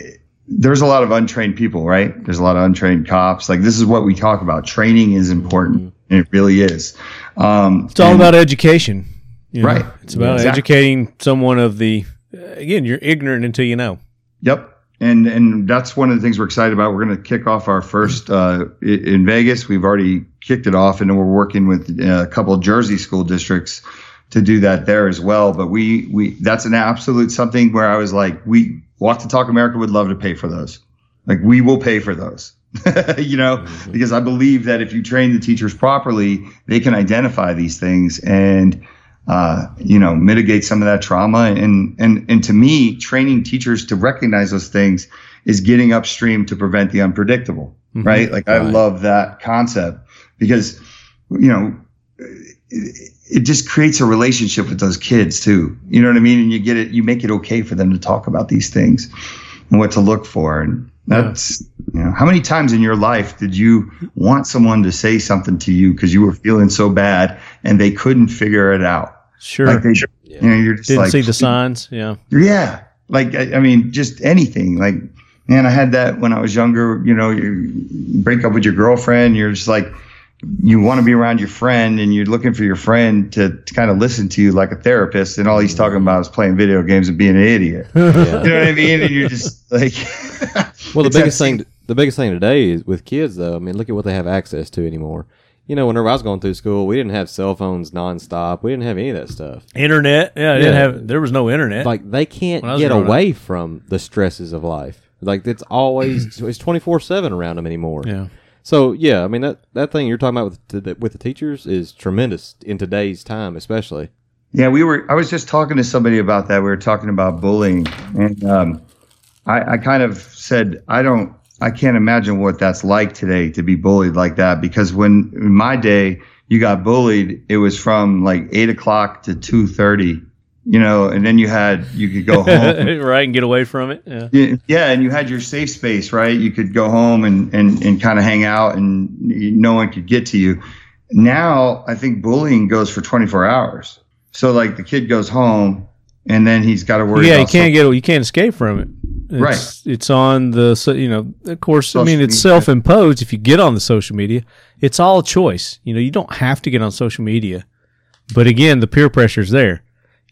there's a lot of untrained people, right? There's a lot of untrained cops. Like this is what we talk about. Training is important, and it really is. Um, It's all and- about education. you know? Right. It's about Exactly. educating someone of the. Again, you're ignorant until you know. Yep. And and that's one of the things we're excited about. We're going to kick off our first uh, in Vegas. We've already kicked it off, and we're working with uh, a couple of Jersey school districts to do that there as well. But we we that's an absolute something where I was like, we Walk the Talk America would love to pay for those. Like we will pay for those. you know, because I believe that if you train the teachers properly, they can identify these things and uh, you know, mitigate some of that trauma. And and and to me, training teachers to recognize those things is getting upstream to prevent the unpredictable, right? Like I love that concept because you know it, it just creates a relationship with those kids too. You know what I mean? And you get it, you make it okay for them to talk about these things and what to look for. And that's, you know, how many times in your life did you want someone to say something to you because you were feeling so bad and they couldn't figure it out? Sure. Like they, you know, you're just Didn't like, see the signs. Yeah. yeah. Like, I, I mean, just anything. Like, man, I had that when I was younger. You know, you break up with your girlfriend, you're just like, you want to be around your friend and you're looking for your friend to, to kind of listen to you like a therapist. And all he's talking about is playing video games and being an idiot. You know what I mean? And you're just like, Well, the biggest that- thing, the biggest thing today is with kids, though. I mean, look at what they have access to anymore. You know, whenever I was going through school, we didn't have cell phones nonstop. We didn't have any of that stuff. Internet. Yeah. I didn't Yeah. have. There was no internet. Like they can't When I was get growing up. away from the stresses of life. Like it's always it's twenty four seven around them anymore. yeah. So yeah, I mean that that thing you're talking about with the, with the teachers is tremendous in today's time, especially. Yeah, we were. I was just talking to somebody about that. We were talking about bullying, and um, I, I kind of said, I don't, I can't imagine what that's like today to be bullied like that. Because when in my day you got bullied, it was from like eight o'clock to two thirty, you know, and then you had you could go home. right, and get away from it. Yeah. Yeah, and you had your safe space, right? You could go home and and, and kind of hang out, and no one could get to you. Now, I think bullying goes for 24 hours. So, like, the kid goes home, and then he's got to worry. yeah, you can't get you can't escape from it. It's, Right. It's on the so you know. Of course, I mean it's self imposed. If you get on the social media, it's all choice. You know, you don't have to get on social media, but again, the peer pressure's there.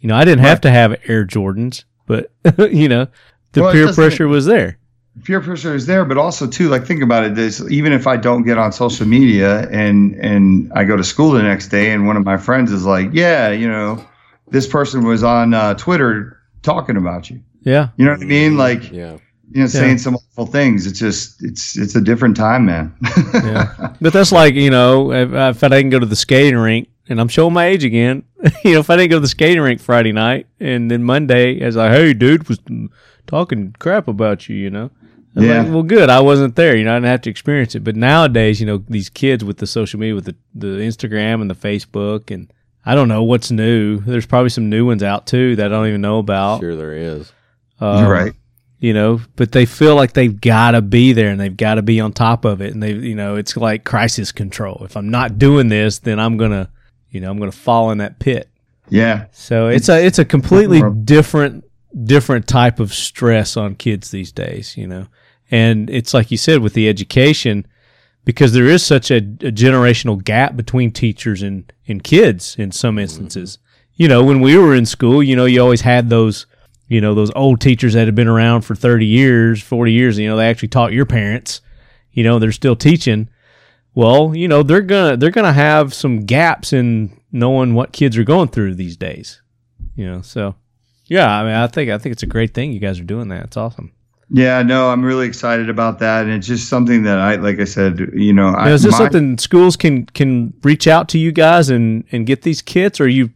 You know, I didn't have to have Air Jordans, but you know, the Well, peer pressure was there. peer pressure is there, but also too, like think about it. This even if I don't get on social media and and I go to school the next day, and one of my friends is like, "Yeah, you know, this person was on uh, Twitter talking about you." Yeah, You know what I mean? Like, Yeah. you know, saying some awful things. It's just, it's, it's a different time, man. yeah. But that's like you know, if, if I didn't go to the skating rink, and I'm showing my age again. you know, if I didn't go to the skating rink Friday night, and then Monday, as like, hey, dude was talking crap about you, you know. I'm Yeah. like, well, good. I wasn't there. You know, I didn't have to experience it. But nowadays, you know, these kids with the social media, with the, the Instagram and the Facebook, and I don't know what's new. There's probably some new ones out too that I don't even know about. Sure, there is. Um, right. you know but they feel like they've got to be there and they've got to be on top of it. And they you know it's like crisis control. If i'm not doing this then i'm gonna you know i'm gonna fall in that pit. Yeah. so it's a it's a completely different different type of stress on kids these days you know. And it's like you said with the education because there is such a, a generational gap between teachers and, and kids in some instances. You know when we were in school you know you always had those you know those old teachers that have been around for 30 years 40 years you know they actually taught your parents you know they're still teaching well you know they're gonna they're gonna have some gaps in knowing what kids are going through these days you know so yeah i mean i think i think it's a great thing you guys are doing that it's awesome Yeah. No, I'm really excited about that. And it's just something that I, like I said, you know, I, is this my- something schools can can reach out to you guys and and get these kits or are you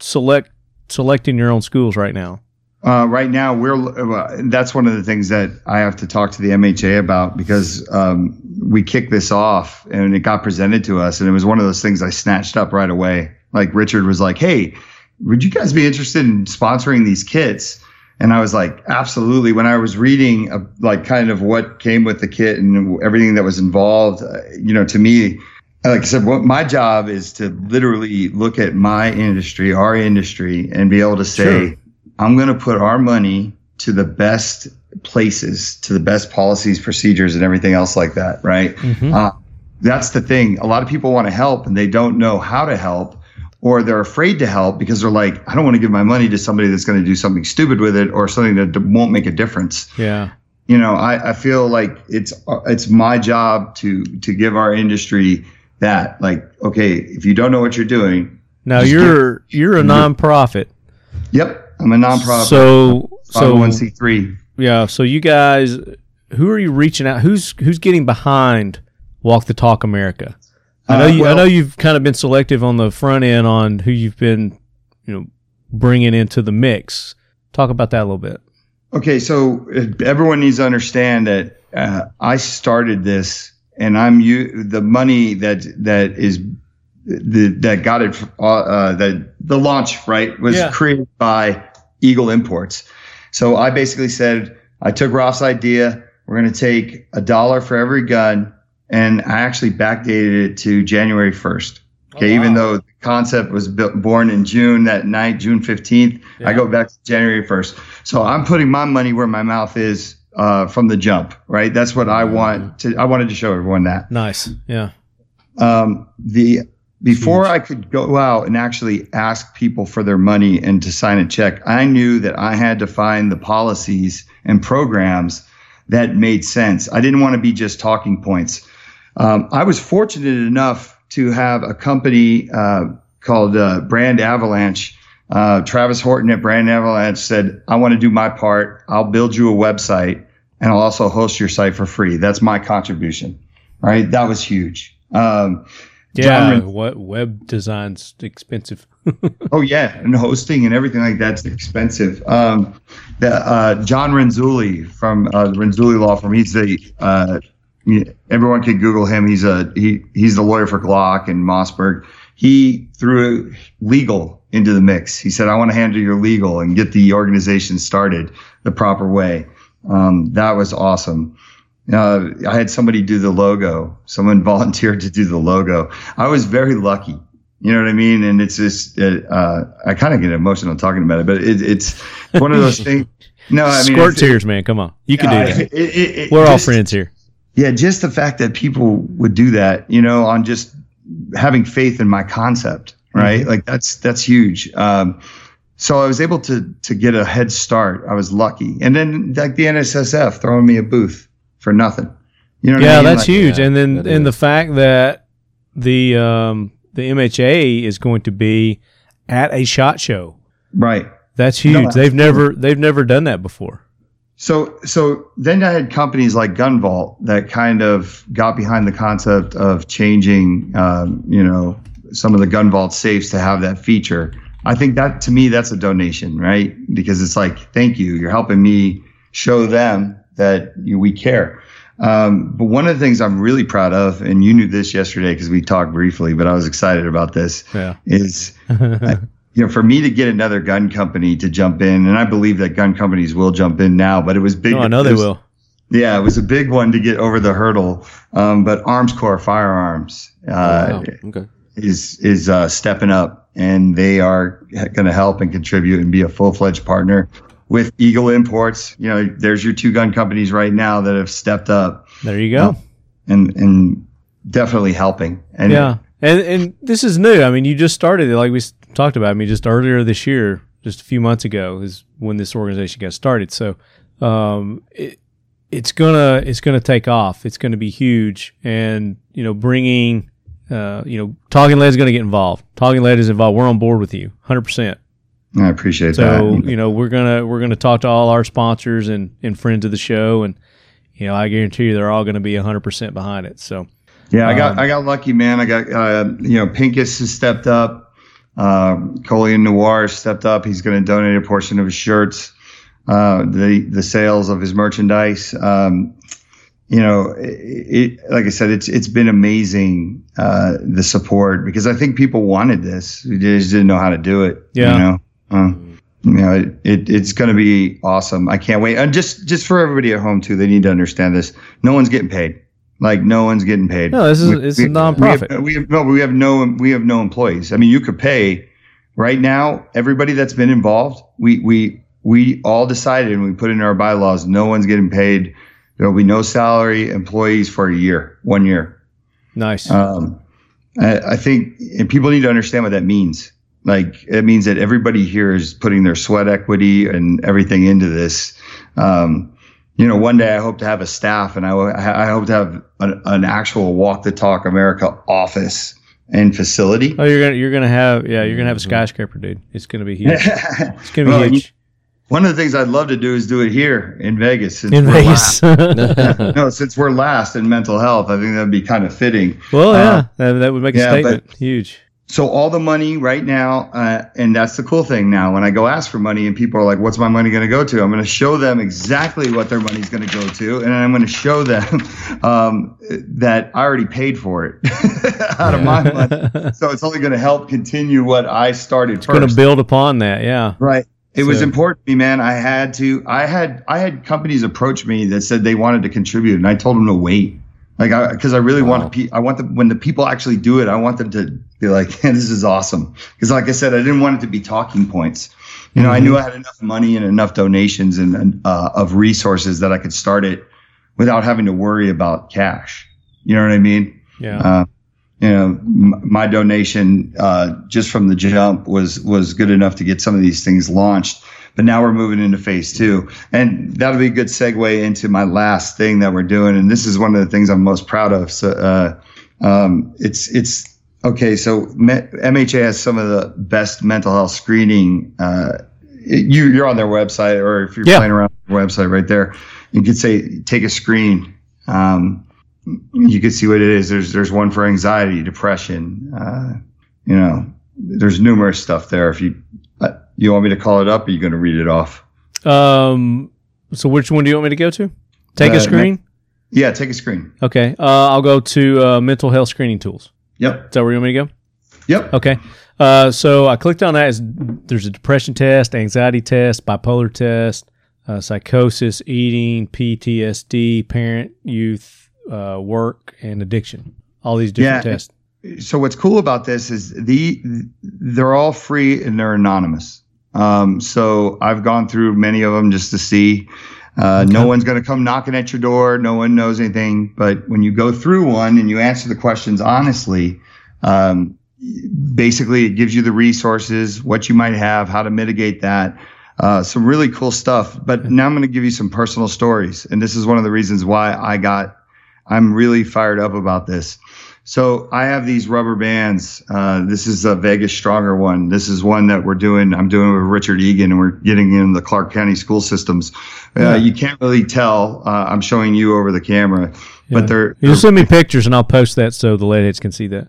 select selecting your own schools right now Uh, right now, we're uh, that's one of the things that I have to talk to the MHA about because um, we kicked this off and it got presented to us, and it was one of those things I snatched up right away. Like Richard was like, "Hey, would you guys be interested in sponsoring these kits?" And I was like, "Absolutely." When I was reading, uh, like, kind of what came with the kit and everything that was involved, uh, you know, to me, like I said, what my job is to literally look at my industry, our industry, and be able to say, Sure. I'm going to put our money to the best places, to the best policies, procedures, and everything else like that, right? Uh, that's the thing. A lot of people want to help and they don't know how to help, or they're afraid to help because they're like, I don't want to give my money to somebody that's going to do something stupid with it or something that d- won't make a difference. Yeah. You know, I, I feel like it's it's my job to to give our industry that like okay, if you don't know what you're doing, now you're you're a nonprofit. Yep, I'm a nonprofit, so so 501c3. Yeah. So you guys, who are you reaching out? Who's who's getting behind Walk the Talk America? I know Uh, you. I know you've kind of been selective on the front end on who you've been you know bringing into the mix. Talk about that a little bit. Okay, so uh, everyone needs to understand that uh, I started this, and I'm you. The money that that is the that got it uh, uh, that the launch right was Yeah. created by Eagle Imports. So I basically said I took Ross' idea. We're going to take a dollar for every gun, and I actually backdated it to January first. Okay, even though the concept was built, born in June that night, June fifteenth, I go back to January first. So I'm putting my money where my mouth is uh, from the jump. Right, that's what I want to. I wanted to show everyone that Nice. Yeah. um, the before I could go out and actually ask people for their money and to sign a check, I knew that I had to find the policies and programs that made sense. I didn't want to be just talking points. Um, I was fortunate enough to have a company uh, called uh, Brand Avalanche. Uh, Travis Horton at Brand Avalanche said, "I want to do my part. I'll build you a website, and I'll also host your site for free. That's my contribution." Right? That was huge. Um, Yeah. Ren- what web design's expensive. Oh yeah, and hosting and everything like that's expensive. Um, the uh, John Renzulli from uh, Renzulli Law Firm. He's the uh, everyone can Google him. He's a he he's the lawyer for Glock and Mossberg. He threw legal into the mix. He said, "I want to handle your legal and get the organization started the proper way." Um, that was awesome. Uh, I had somebody do the logo. Someone volunteered to do the logo. I was very lucky. You know what I mean? And it's just, uh, I kind of get emotional talking about it, but it, it's one of those things. No, I mean, Squirt tears, man. Come on. You can uh, do that. it- it- We're all friends here. Yeah, just the fact that people would do that, you know, on just having faith in my concept, right? Like that's that's huge. Um, so I was able to to get a head start. I was lucky, and then like the NSSF throwing me a booth for nothing. You know, what I Yeah, mean? that's Like- huge. Yeah, and then that and the fact that the um the MHA is going to be at a shot show. right. That's No, huge. they've never they've never done that before. So, so then I had companies like Gun Vault that kind of got behind the concept of changing, um, you know, some of the Gun Vault safes to have that feature. I think that to me, that's a donation, right? Because it's like, thank you, you're helping me show them that you, we care. Um, but one of the things I'm really proud of, and you knew this yesterday because we talked briefly, but I was excited about this, Yeah. is you know, for me to get another gun company to jump in, and I believe that gun companies will jump in now, but it was big. Oh, I know they was- will. Yeah, it was a big one to get over the hurdle. Um, but Armscor Firearms uh, Wow. Okay. is is uh, stepping up, and they are going to help and contribute and be a full fledged partner with Eagle Imports. You know, there's your two gun companies right now that have stepped up There you go. and and definitely helping. And yeah. And and this is new. I mean, you just started it like we talked about. I mean, just earlier this year, just a few months ago is when this organization got started. So, um, it, it's gonna it's gonna take off. It's gonna be huge, and you know, bringing, uh, you know, Talking Lead is gonna get involved. Talking Lead is involved. We're on board with you, hundred percent. I appreciate So that. So you know, we're gonna we're gonna talk to all our sponsors and and friends of the show, and you know, I guarantee you, they're all gonna be hundred percent behind it. So. Yeah, I got Um, I got lucky, man. I got uh, you know Pincus has stepped up. Um, Colion Noir stepped up. He's going to donate a portion of his shirts, uh, the the sales of his merchandise. Um, you know, it, it, like I said, it's it's been amazing uh, the support because I think people wanted this. We just didn't know how to do it. Yeah. You know, uh, you know, it, it it's going to be awesome. I can't wait. And just just for everybody at home too, they need to understand this. No one's getting paid. Like no one's getting paid. No, this is- it's a nonprofit. We have, we have no, we have no, we have no employees. I mean, you could pay right now. Everybody that's been involved, we we we all decided and we put in our bylaws. No one's getting paid. There will be no salary employees for a year, one year. Nice. Um, I, I think, and people need to understand what that means. Like it means that everybody here is putting their sweat equity and everything into this. Um, you know, one day I hope to have a staff, and I, I hope to have an, an actual Walk the Talk America office and facility. Oh, you're gonna you're gonna have yeah you're gonna have a skyscraper, dude. It's gonna be huge. It's gonna be Well, huge One of the things I'd love to do is do it here in Vegas. Since in we're Vegas. Last. No, since we're last in mental health, I think that'd be kind of fitting. well, yeah, Uh, that, that would make a yeah, statement. Huge. So all the money right now, uh, and that's the cool thing now. When I go ask for money, and people are like, "What's my money going to go to?" I'm going to show them exactly what their money's going to go to, and I'm going to show them um, that I already paid for it out of my money. So it's only going to help continue what I started It's going to build upon that. Yeah. Right. It was important to me, man. I had to. I had. I had companies approach me that said they wanted to contribute, and I told them to wait. Like, because I, really Wow. want. Pe- I want them when the people actually do it. I want them to be like, "This is awesome." Because, like I said, I didn't want it to be talking points. You know, I knew I had enough money and enough donations and, and uh, of resources that I could start it without having to worry about cash. You know what I mean? Yeah. Uh, you know, m- my donation uh, just from the jump was was good enough to get some of these things launched. But now we're moving into phase two, and that'll be a good segue into my last thing that we're doing. And this is one of the things I'm most proud of. So uh, um, it's it's okay. So MHA has some of the best mental health screening. Uh, you you're on their website, or if you're Yeah. playing around with their website right there, you could say take a screen. Um, you can see what it is. There's there's one for anxiety, depression. Uh, you know, there's numerous stuff there. If you uh, you want me to call it up, are you going to read it off? Um. So which one do you want me to go to? Take Uh, a screen. Yeah, take a screen. Okay. Uh, I'll go to uh, mental health screening tools. Yep. Is that where you want me to go? Yep. Okay. Uh, so I clicked on that. There's a depression test, anxiety test, bipolar test, uh, psychosis, eating, PTSD, parent, youth, uh, work, and addiction. All these different Yeah. tests. so what's cool about this is the they're all free and they're anonymous. Um, so I've gone through many of them just to see. Uh, No one's going to come knocking at your door. No one knows anything. But when you go through one and you answer the questions honestly, um, basically it gives you the resources, what you might have, how to mitigate that. Uh, some really cool stuff. But now I'm going to give you some personal stories, and this is one of the reasons why I got. I'm really fired up about this. So I have these rubber bands. Uh, this is a Vegas Stronger one. This is one that we're doing. I'm doing with Richard Egan, and we're getting in the Clark County school systems. Uh, Yeah. You can't really tell. Uh, I'm showing you over the camera, Yeah. but they're, You send me pictures and I'll post that so the ladies can see that.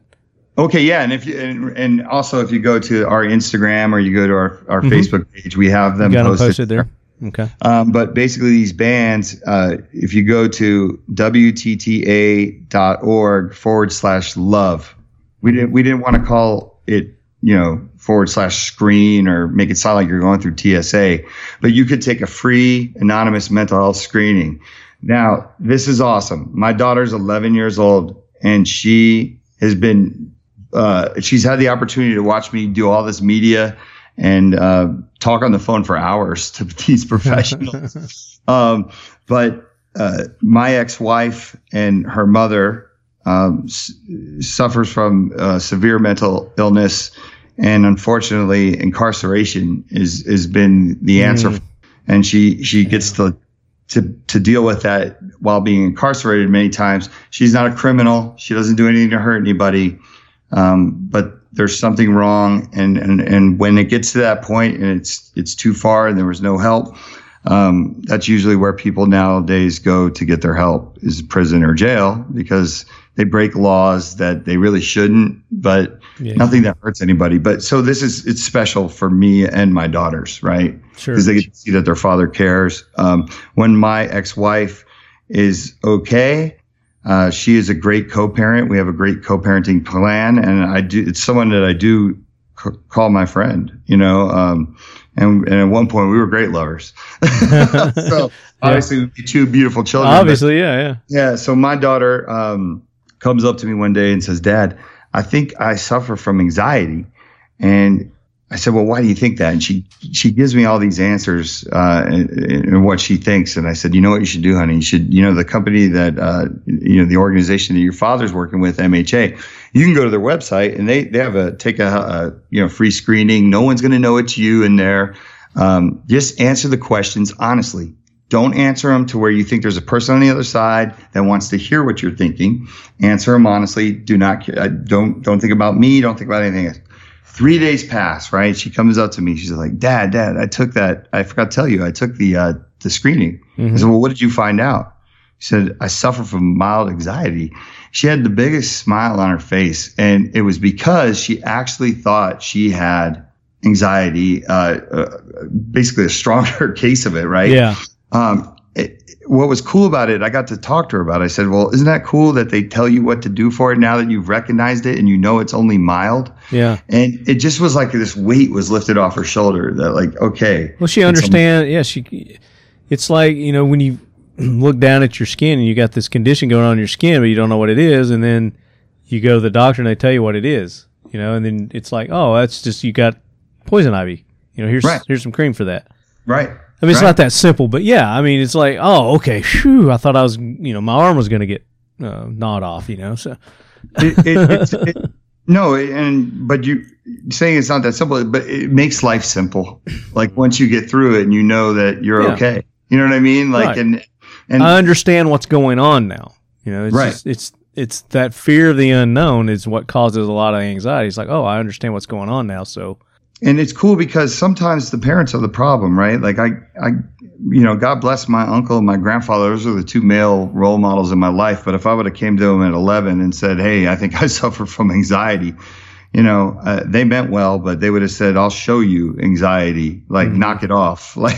Okay, yeah, and if you and, and also if you go to our Instagram or you go to our, our Facebook page, we have them You got them posted. posted there. Okay. Um, but basically, these bands, uh, if you go to wtta.org forward slash love, we didn't we didn't want to call it you know forward slash screen or make it sound like you're going through TSA, but you could take a free anonymous mental health screening. Now, this is awesome. My daughter's 11 years old, and she has been uh, she's had the opportunity to watch me do all this media and uh, talk on the phone for hours to these professionals. um, but uh, my ex-wife and her mother um, s- suffers from uh, severe mental illness, and unfortunately, incarceration is has been the answer. And she she gets to to to deal with that while being incarcerated many times. She's not a criminal. She doesn't do anything to hurt anybody. Um, but there's something wrong, and, and and when it gets to that point and it's it's too far and there was no help, um, that's usually where people nowadays go to get their help is prison or jail because they break laws that they really shouldn't, but Yeah. nothing that hurts anybody. But so this is it's special for me and my daughters, right? Sure. because they get to see that their father cares. Um, when my ex-wife is okay, uh, she is a great co-parent. We have a great co-parenting plan, and I do. It's someone that I do c- call my friend. You know, um, and, and at one point we were great lovers. so obviously, had two beautiful children. Obviously, yeah, yeah. yeah. So my daughter um, comes up to me one day and says, "Dad, I think I suffer from anxiety." And I said, "Well, why do you think that?" And she she gives me all these answers uh, and, what she thinks. And I said, "You know what you should do, honey? You should, you know, the company that uh, you know, the organization that your father's working with, MHA. You can go to their website and they they have a take a, a you know free screening. No one's going to know it's you in there. Um, just answer the questions honestly." Don't answer them to where you think there's a person on the other side that wants to hear what you're thinking. Answer them honestly. Do not uh, don't don't think about me. Don't think about anything else. Three days pass. Right? She comes up to me. She's like, "Dad, Dad, I took that. I forgot to tell you. I took the uh, the screening." I said, "Well, what did you find out?" She said, I suffer from mild anxiety. She had the biggest smile on her face. And it was because she actually thought she had anxiety, uh, uh, basically a stronger case of it, right? Yeah. Um, what was cool about it, I got to talk to her about. It. I said, "Well, isn't that cool that they tell you what to do for it now that you've recognized it and you know it's only mild?" Yeah. And it just was like this weight was lifted off her shoulder. That like, okay, Well, she understand. Yeah, she. It's like you know when you look down at your skin and you got this condition going on in your skin, but you don't know what it is, and then you go to the doctor and they tell you what it is. You know, and then it's like, oh, that's just you got poison ivy. You know, here's Right. here's some cream for that. right. I mean, it's right. not that simple, but yeah, I mean, it's like, oh, okay, phew, I thought I was, you know, my arm was going to get uh, gnawed off, you know, so it, it, it's, it, no, and but you saying it's not that simple, but it makes life simple. Like once you get through it and you know that you're Yeah. okay, you know what I mean? Like Right. and and I understand what's going on now. You know, it's Right. just, it's it's that fear of the unknown is what causes a lot of anxiety. It's like, oh, I understand what's going on now, so and it's cool because sometimes the parents are the problem, right? Like I, I, you know, God bless my uncle and my grandfather. Those are the two male role models in my life. But if I would have came to them at 11 and said, "Hey, I think I suffer from anxiety," you know, uh, they meant well, but they would have said, "I'll show you anxiety. Like, knock it off." Like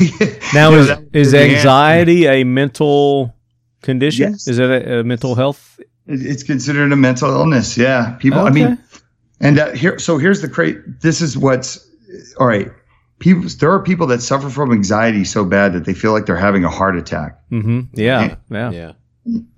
now you know, is that- is the answer. anxiety a mental condition? Yes. Is it a, a mental health? It's considered a mental illness. Yeah, people. I mean, and uh, here, so here's the crate. This is what's all right. People, there are people that suffer from anxiety so bad that they feel like they're having a heart attack. Mm-hmm. Yeah, yeah, Yeah.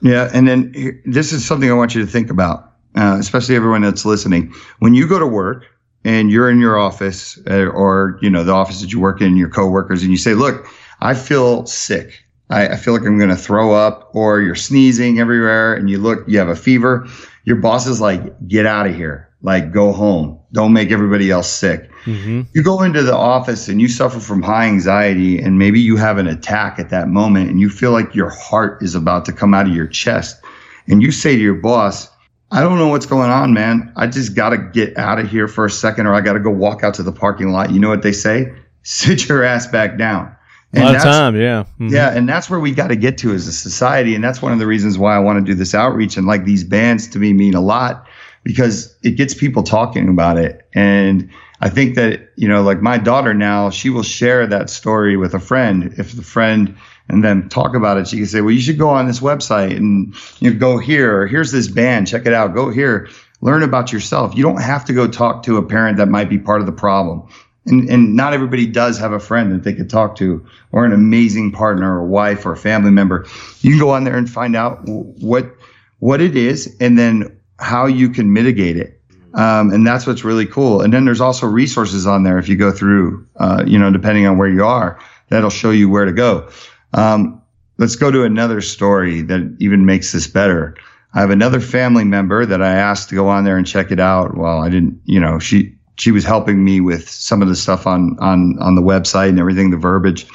Yeah, and then here, this is something I want you to think about, uh, especially everyone that's listening. When you go to work and you're in your office uh, or you know the office that you work in, your coworkers, and you say, "Look, I feel sick. I, I feel like I'm going to throw up," or you're sneezing everywhere, and you look, you have a fever. Your boss is like, "Get out of here! Like, go home. Don't make everybody else sick." Mm-hmm. you go into the office and you suffer from high anxiety and maybe you have an attack at that moment and you feel like your heart is about to come out of your chest and you say to your boss i don't know what's going on man i just got to get out of here for a second or i got to go walk out to the parking lot you know what they say sit your ass back down A lot of times, yeah, Mhm. yeah, and that's where we got to get to as a society, and that's one of the reasons why I want to do this outreach. And like these bands to me mean a lot because it gets people talking about it. And I think that you know, like my daughter now, she will share that story with a friend. If the friend and then talk about it, she can say, "Well, you should go on this website and you know, go here, or here's this band, check it out. Go here, learn about yourself. You don't have to go talk to a parent that might be part of the problem." and, and not everybody does have a friend that they could talk to or an amazing partner or wife or family member you can go on there and find out what what it is and then how you can mitigate it um, and that's what's really cool and then there's also resources on there if you go through uh, you know depending on where you are that'll show you where to go um, let's go to another story that even makes this better i have another family member that i asked to go on there and check it out well i didn't you know she she was helping me with some of the stuff on on on the website and everything, the verbiage.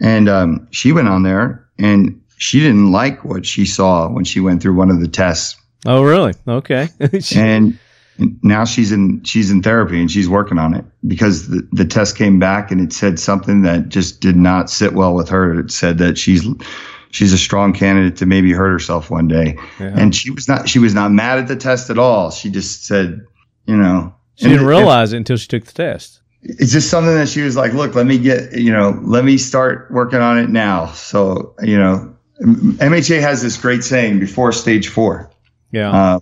And um, she went on there and she didn't like what she saw when she went through one of the tests. Oh, really? Okay. And now she's in she's in therapy and she's working on it because the, the test came back and it said something that just did not sit well with her. It said that she's she's a strong candidate to maybe hurt herself one day. Yeah. And she was not she was not mad at the test at all. She just said, you know, she didn't realize it until she took the test. it's just something that she was like, look, let me get, you know, let me start working on it now. So, you know, MHA has this great saying before stage four, Yeah. uh,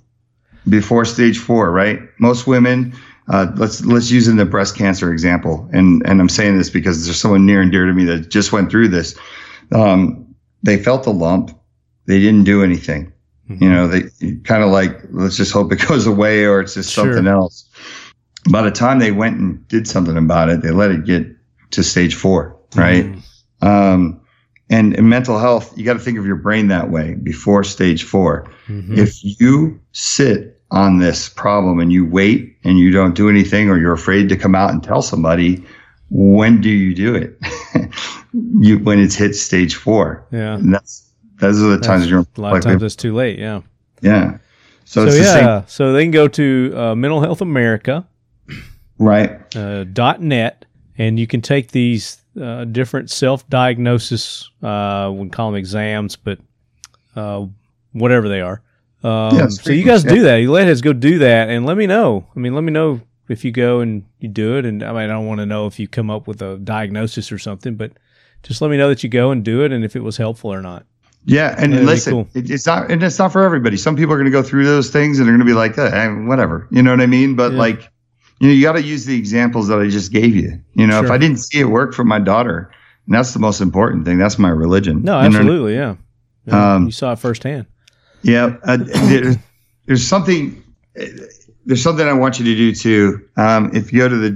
before stage four, right? Most women, uh, let's, let's use in the breast cancer example. And, and I'm saying this because there's someone near and dear to me that just went through this. Um, they felt a lump. They didn't do anything. You know, they kind of like, let's just hope it goes away or it's just Sure. something else. By the time they went and did something about it, they let it get to stage four, right? Mhm. Um, and in mental health, you got to think of your brain that way before stage 4 Mhm. If you sit on this problem and you wait and you don't do anything or you're afraid to come out and tell somebody, when do you do it? you when it's hit stage four. yeah. And that's those are the times you're A lot of times it's too late. Yeah. yeah. So, So, it's the yeah. So they can go to uh, Mental Health America. right? uh, dot net, and you can take these uh, different self diagnosis. Uh, we call them exams, but uh, whatever they are. Um, Yeah, so you guys yeah. do that. You let us go do that, and let me know. I mean, let me know if you go and you do it. And I mean, I don't want to know if you come up with a diagnosis or something, but just let me know that you go and do it, and if it was helpful or not. Yeah, and listen, cool. it, it's not, and it's not for everybody. Some people are going to go through those things and they're going to be like, eh, whatever, you know what I mean? But Yeah. like, you know, you got to use the examples that I just gave you. You know, if I didn't see it work for my daughter, and that's the most important thing. That's my religion. No, You know? absolutely, yeah. Yeah, Um, you saw it firsthand. Yeah, uh, there, there's something. There's something I want you to do too. Um, if you go to the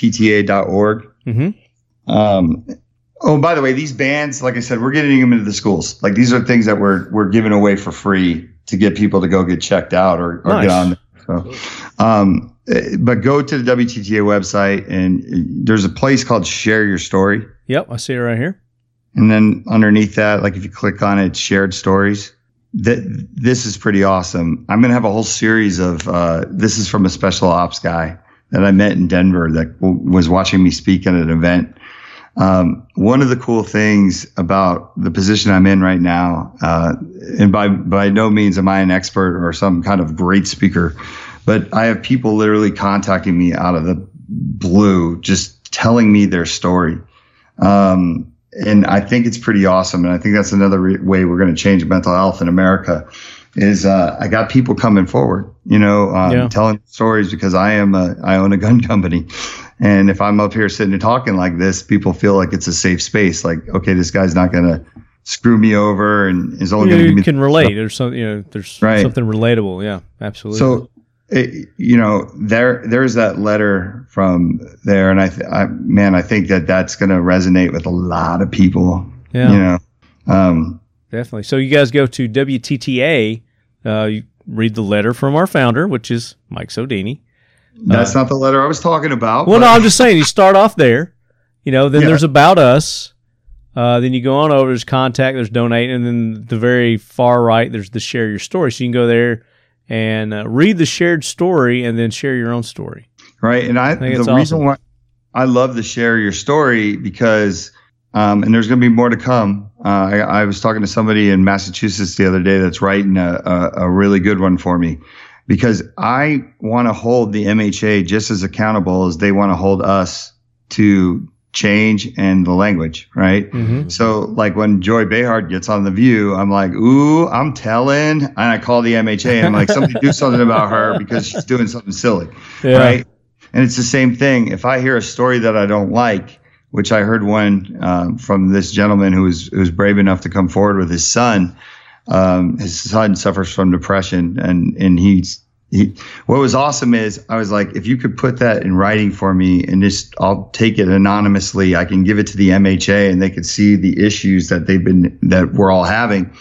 WTTA.org, Mm-hmm. Um, oh, by the way, these bands, like I said, we're getting them into the schools. Like these are things that we're we're giving away for free to get people to go get checked out or, or Nice. get on. So, um, but go to the WTTA website and there's a place called Share Your Story, Yep, I see it right here. and then underneath that, like if you click on it, shared stories. That this is pretty awesome. I'm gonna have a whole series of. Uh, this is from a special ops guy that I met in Denver that w- was watching me speak at an event. Um, one of the cool things about the position I'm in right now, uh, and by by no means am I an expert or some kind of great speaker, but I have people literally contacting me out of the blue, just telling me their story. Um, and I think it's pretty awesome. And I think that's another re- way we're going to change mental health in America. Is uh, I got people coming forward, you know, um, Yeah. telling stories because I am a, I own a gun company, and if I'm up here sitting and talking like this, people feel like it's a safe space. Like, okay, this guy's not going to screw me over, and is only You, going to me can relate. There's some, you know, there's Right. something relatable. Yeah, absolutely. So, it, you know, there there's that letter from there, and I, th- I man, I think that that's going to resonate with a lot of people. yeah, You know, um, definitely. So you guys go to WTTA. Uh, you read the letter from our founder, which is Mike Sodini. that's not the letter I was talking about. Well, but- no, I'm just saying you start off there. You know, then Yeah. there's about us. Uh, then you go on over. There's contact. There's donate, and then the very far right there's the share your story. So you can go there and uh, read the shared story, and then share your own story. right? And I, think the reason awesome. why I love to share your story because, um, and there's going to be more to come. Uh, I, I was talking to somebody in Massachusetts the other day that's writing a, a, a really good one for me because I want to hold the MHA just as accountable as they want to hold us to change and the language, right? Mm-hmm. So like when Joy Behar gets on the View, I'm like, ooh, I'm telling, and I call the MHA and I'm like, somebody do something about her because she's doing something silly, Yeah. right? And it's the same thing. If I hear a story that I don't like, which I heard one um, from this gentleman who was who was brave enough to come forward with his son. Um, his son suffers from depression, and and he's he. What was awesome is I was like, if you could put that in writing for me, and just I'll take it anonymously. I can give it to the MHA, and they could see the issues that they've been that we're all having.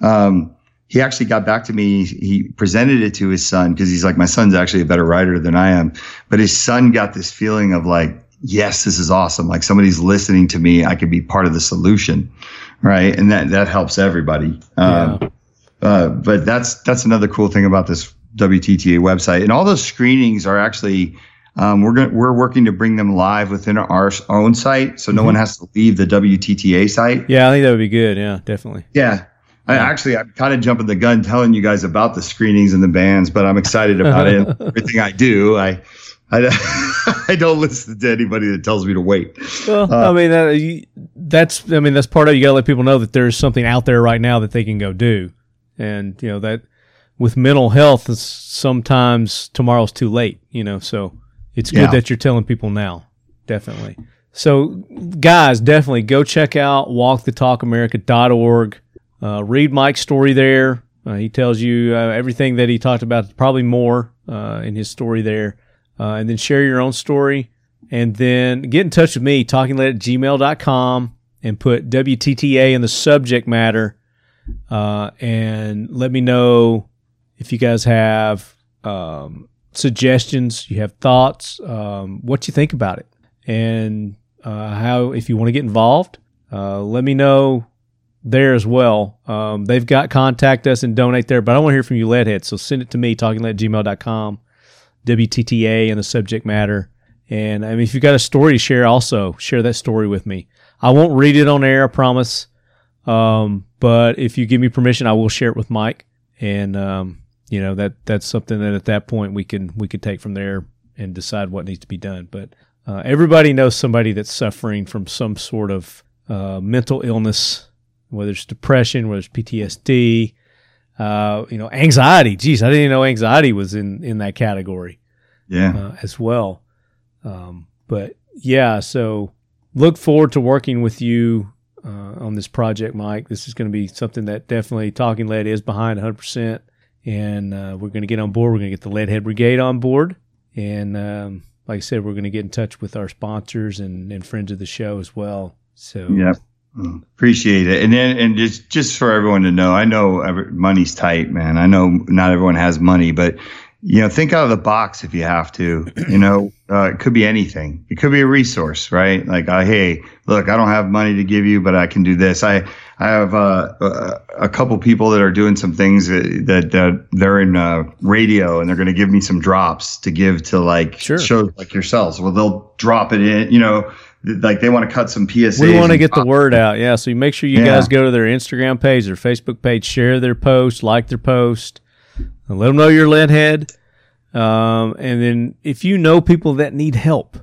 Um, he actually got back to me. He presented it to his son because he's like, my son's actually a better writer than I am. But his son got this feeling of like, yes, this is awesome. Like somebody's listening to me. I could be part of the solution, right? And that that helps everybody. Um, uh, but that's that's another cool thing about this WTTA website. And all those screenings are actually. Um, we're going we're working to bring them live within our own site, so no one has to leave the WTTA site. Yeah, I think that would be good. Yeah, definitely. Yeah. I actually, I'm kind of jumping the gun telling you guys about the screenings and the bands, but I'm excited about it. Everything I do, I, I, I don't listen to anybody that tells me to wait. Well, Uh, I mean that, you, that's I mean that's part of it. you got to let people know that there's something out there right now that they can go do, and you know that with mental health, it's sometimes tomorrow's too late. You know, so it's good Yeah. that you're telling people now. Definitely. So, guys, definitely go check out walkthetalkamerica.org. Uh, read Mike's story there. Uh, he tells you uh, everything that he talked about, probably more uh, in his story there. Uh, and then share your own story. And then get in touch with me, talkinglead at gmail.com, and put WTTA in the subject matter. Uh, and let me know if you guys have um, suggestions, you have thoughts, um, what you think about it, and uh, how, if you want to get involved, uh, let me know there as well. Um, they've got contact us and donate there, but I want to hear from you, leadheads. So send it to me, talkinglead at gmail.com, WTTA and the subject matter. And I mean, if you've got a story to share, also share that story with me. I won't read it on air, I promise. Um, but if you give me permission, I will share it with Mike, and um, you know that that's something that at that point we can we can take from there and decide what needs to be done. But uh, everybody knows somebody that's suffering from some sort of uh, mental illness, whether it's depression, whether it's PTSD, uh, you know, anxiety. Geez, I didn't even know anxiety was in in that category Yeah. uh, as well. Um, but yeah, so look forward to working with you uh, on this project, Mike. This is going to be something that definitely Talking Lead is behind 100%. And uh, we're going to get on board. We're going to get the Leadhead Brigade on board. And um, like I said, we're going to get in touch with our sponsors and, and friends of the show as well. So, Yep. Mm, Appreciate it. And then, and just, just for everyone to know, I know money's tight, man. I know not everyone has money, but you know, think out of the box if you have to. You know, uh, it could be anything. It could be a resource, right? Like, uh, hey, look, I don't have money to give you, but I can do this. I I have uh, a, a couple people that are doing some things that, that, that they're in uh, radio, and they're going to give me some drops to give to like Sure. shows like yourselves. Well, they'll drop it in. You know, like they want to cut some PSAs. we want to get the word out. Yeah. So you make sure you Yeah. guys go to their Instagram page, their Facebook page, share their post, like their post, and let them know you're Leadhead. Um, and then if you know people that need help,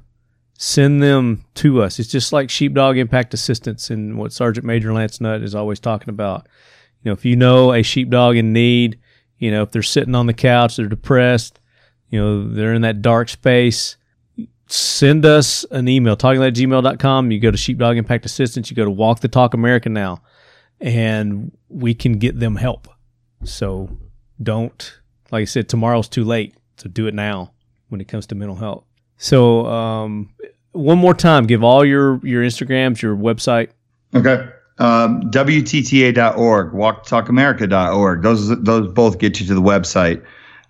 send them to us. It's just like sheepdog impact assistance and what Sergeant Major Lance Nutt is always talking about. You know, if you know a sheepdog in need, you know, if they're sitting on the couch, they're depressed, you know, they're in that dark space, send us an email, talking gmail.com. You go to Sheepdog Impact Assistance, you go to Walk the Talk America now, and we can get them help. So don't, like I said, tomorrow's too late. So do it now when it comes to mental health. So, um, one more time, give all your, your Instagrams, your website. Okay. Um, WTTA.org, walktalkamerica.org. Those those both get you to the website.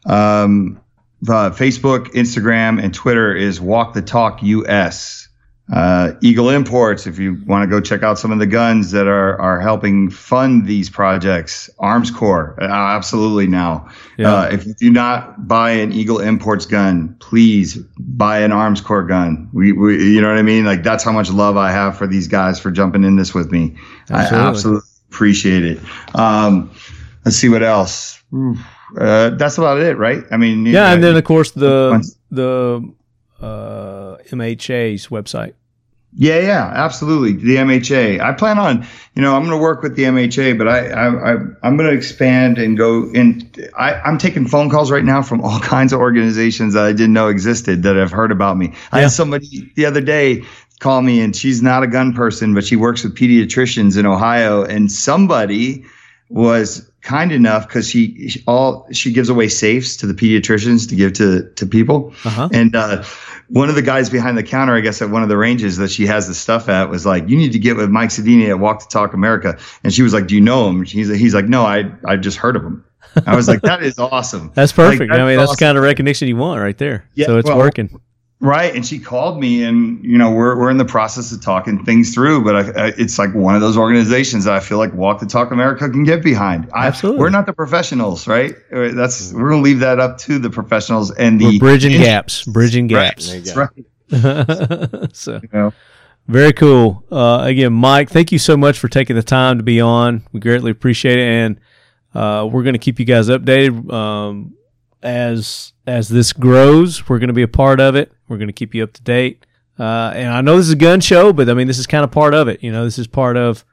Um, Facebook, Instagram, and Twitter is Walk the Talk US. Uh, Eagle Imports, if you want to go check out some of the guns that are are helping fund these projects. Armscor, uh, absolutely now. Yeah. Uh, if you do not buy an Eagle Imports gun, please buy an Armscor gun. We, we, you know what I mean? Like that's how much love I have for these guys for jumping in this with me. Absolutely. I absolutely appreciate it. Um, let's see what else. Uh, that's about it, right? I mean, Yeah. And then, of course, the, the, uh, MHA's website. Yeah, yeah, absolutely. The MHA. I plan on, you know, I'm going to work with the MHA, but I, I, I I'm going to expand and go in. I, I'm taking phone calls right now from all kinds of organizations that I didn't know existed that have heard about me. I had somebody the other day call me, and she's not a gun person, but she works with pediatricians in Ohio, and somebody was kind enough because she, she all she gives away safes to the pediatricians to give to to people. Uh-huh. And uh, one of the guys behind the counter, I guess, at one of the ranges that she has the stuff at, was like, "You need to get with Mike Sodini at Walk to Talk America." And she was like, "Do you know him?" He's he's like, "No, I I just heard of him." I was like, "That is awesome." That's Like, perfect. I mean, that's the kind of recognition you want right there. Yeah, so it's well, working. Right. And she called me, and you know, we're we're in the process of talking things through. But I, I, it's like one of those organizations that I feel like Walk the Talk America can get behind. I, Absolutely. We're not the professionals, right? Uh, That's we're gonna leave that up to the professionals and the We're bridging gaps, bridging gaps. There you That's go. right. so You know. very cool. Uh, again, Mike, thank you so much for taking the time to be on. We greatly appreciate it, and uh, we're going to keep you guys updated um, as as this grows. We're going to be a part of it. We're going to keep you up to date. Uh, and I know this is a gun show, but I mean this is kind of part of it. You know, this is part of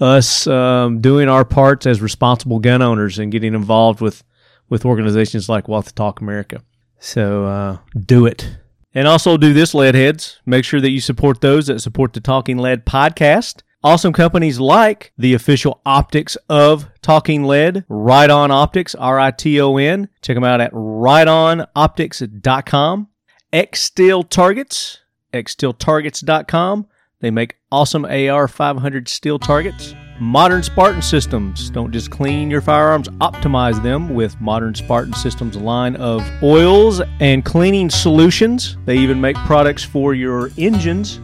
us um, doing our parts as responsible gun owners and getting involved with with organizations like Walk the Talk America. So uh, do it. And also do this, Leadheads. Make sure that you support those that support the Talking Lead podcast. Awesome companies like the official optics of Talking Lead, Riton Optics, R I T O N. Check them out at ritonoptics.com. X Steel Targets, xsteeltargets.com. They make awesome AR 500 steel targets. Modern Spartan Systems. Don't just clean your firearms, optimize them with Modern Spartan Systems line of oils and cleaning solutions. They even make products for your engines,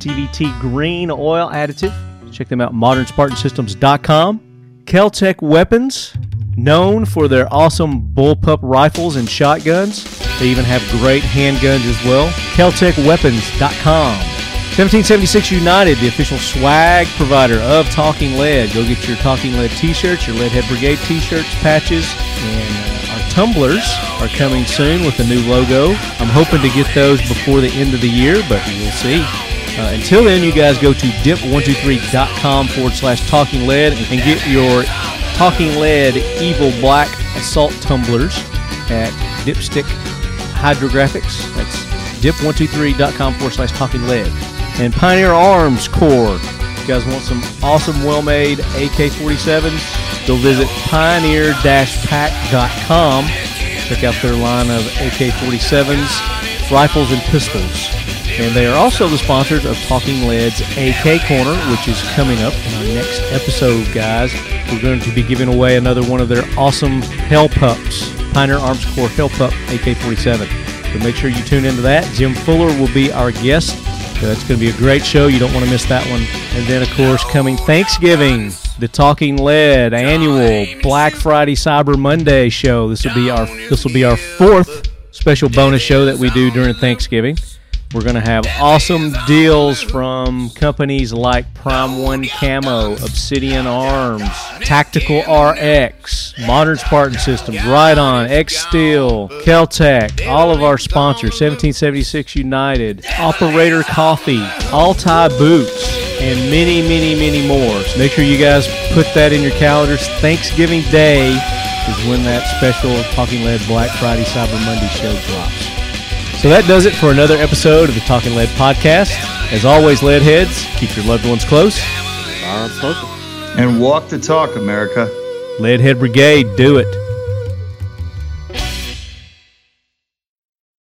TVT green oil additive. Check them out, modernspartansystems.com. Keltec Weapons, known for their awesome bullpup rifles and shotguns. They even have great handguns as well. KeltecWeapons.com. 1776 United, the official swag provider of Talking Lead. Go get your Talking Lead t-shirts, your Leadhead Brigade t-shirts, patches, and uh, our tumblers are coming soon with a new logo. I'm hoping to get those before the end of the year, but we'll see. Uh, until then, you guys go to dip123.com forward slash talking lead and get your Talking Lead Evil Black Assault Tumblers at Dipstick Hydrographics. That's dip123.com forward slash talking lead. And Pioneer Arms Corps. If you guys want some awesome, well made AK 47s, go visit pioneer pack.com. Check out their line of AK 47s, rifles, and pistols. And they are also the sponsors of Talking Lead's AK Corner, which is coming up in our next episode, guys. We're going to be giving away another one of their awesome Hell Pups, Pioneer Arms Corps Hell Pup AK 47. So make sure you tune into that. Jim Fuller will be our guest. That's going to be a great show. You don't want to miss that one. And then, of course, coming Thanksgiving, the Talking Lead annual Black Friday Cyber Monday show. This will be our this will be our fourth special bonus show that we do during Thanksgiving. We're going to have awesome deals from companies like Prym1 Camo, Obsidian Arms, Tactical RX, Modern Spartan Systems, Riton, X Steel, Keltec, all of our sponsors, 1776 United, Operator Coffee, Altai Boots, and many, many, many more. So make sure you guys put that in your calendars. Thanksgiving Day is when that special Talking Lead Black Friday Cyber Monday show drops. So that does it for another episode of the Talking Lead podcast. As always, lead heads, keep your loved ones close. And walk the talk, America. Leadhead Brigade, do it.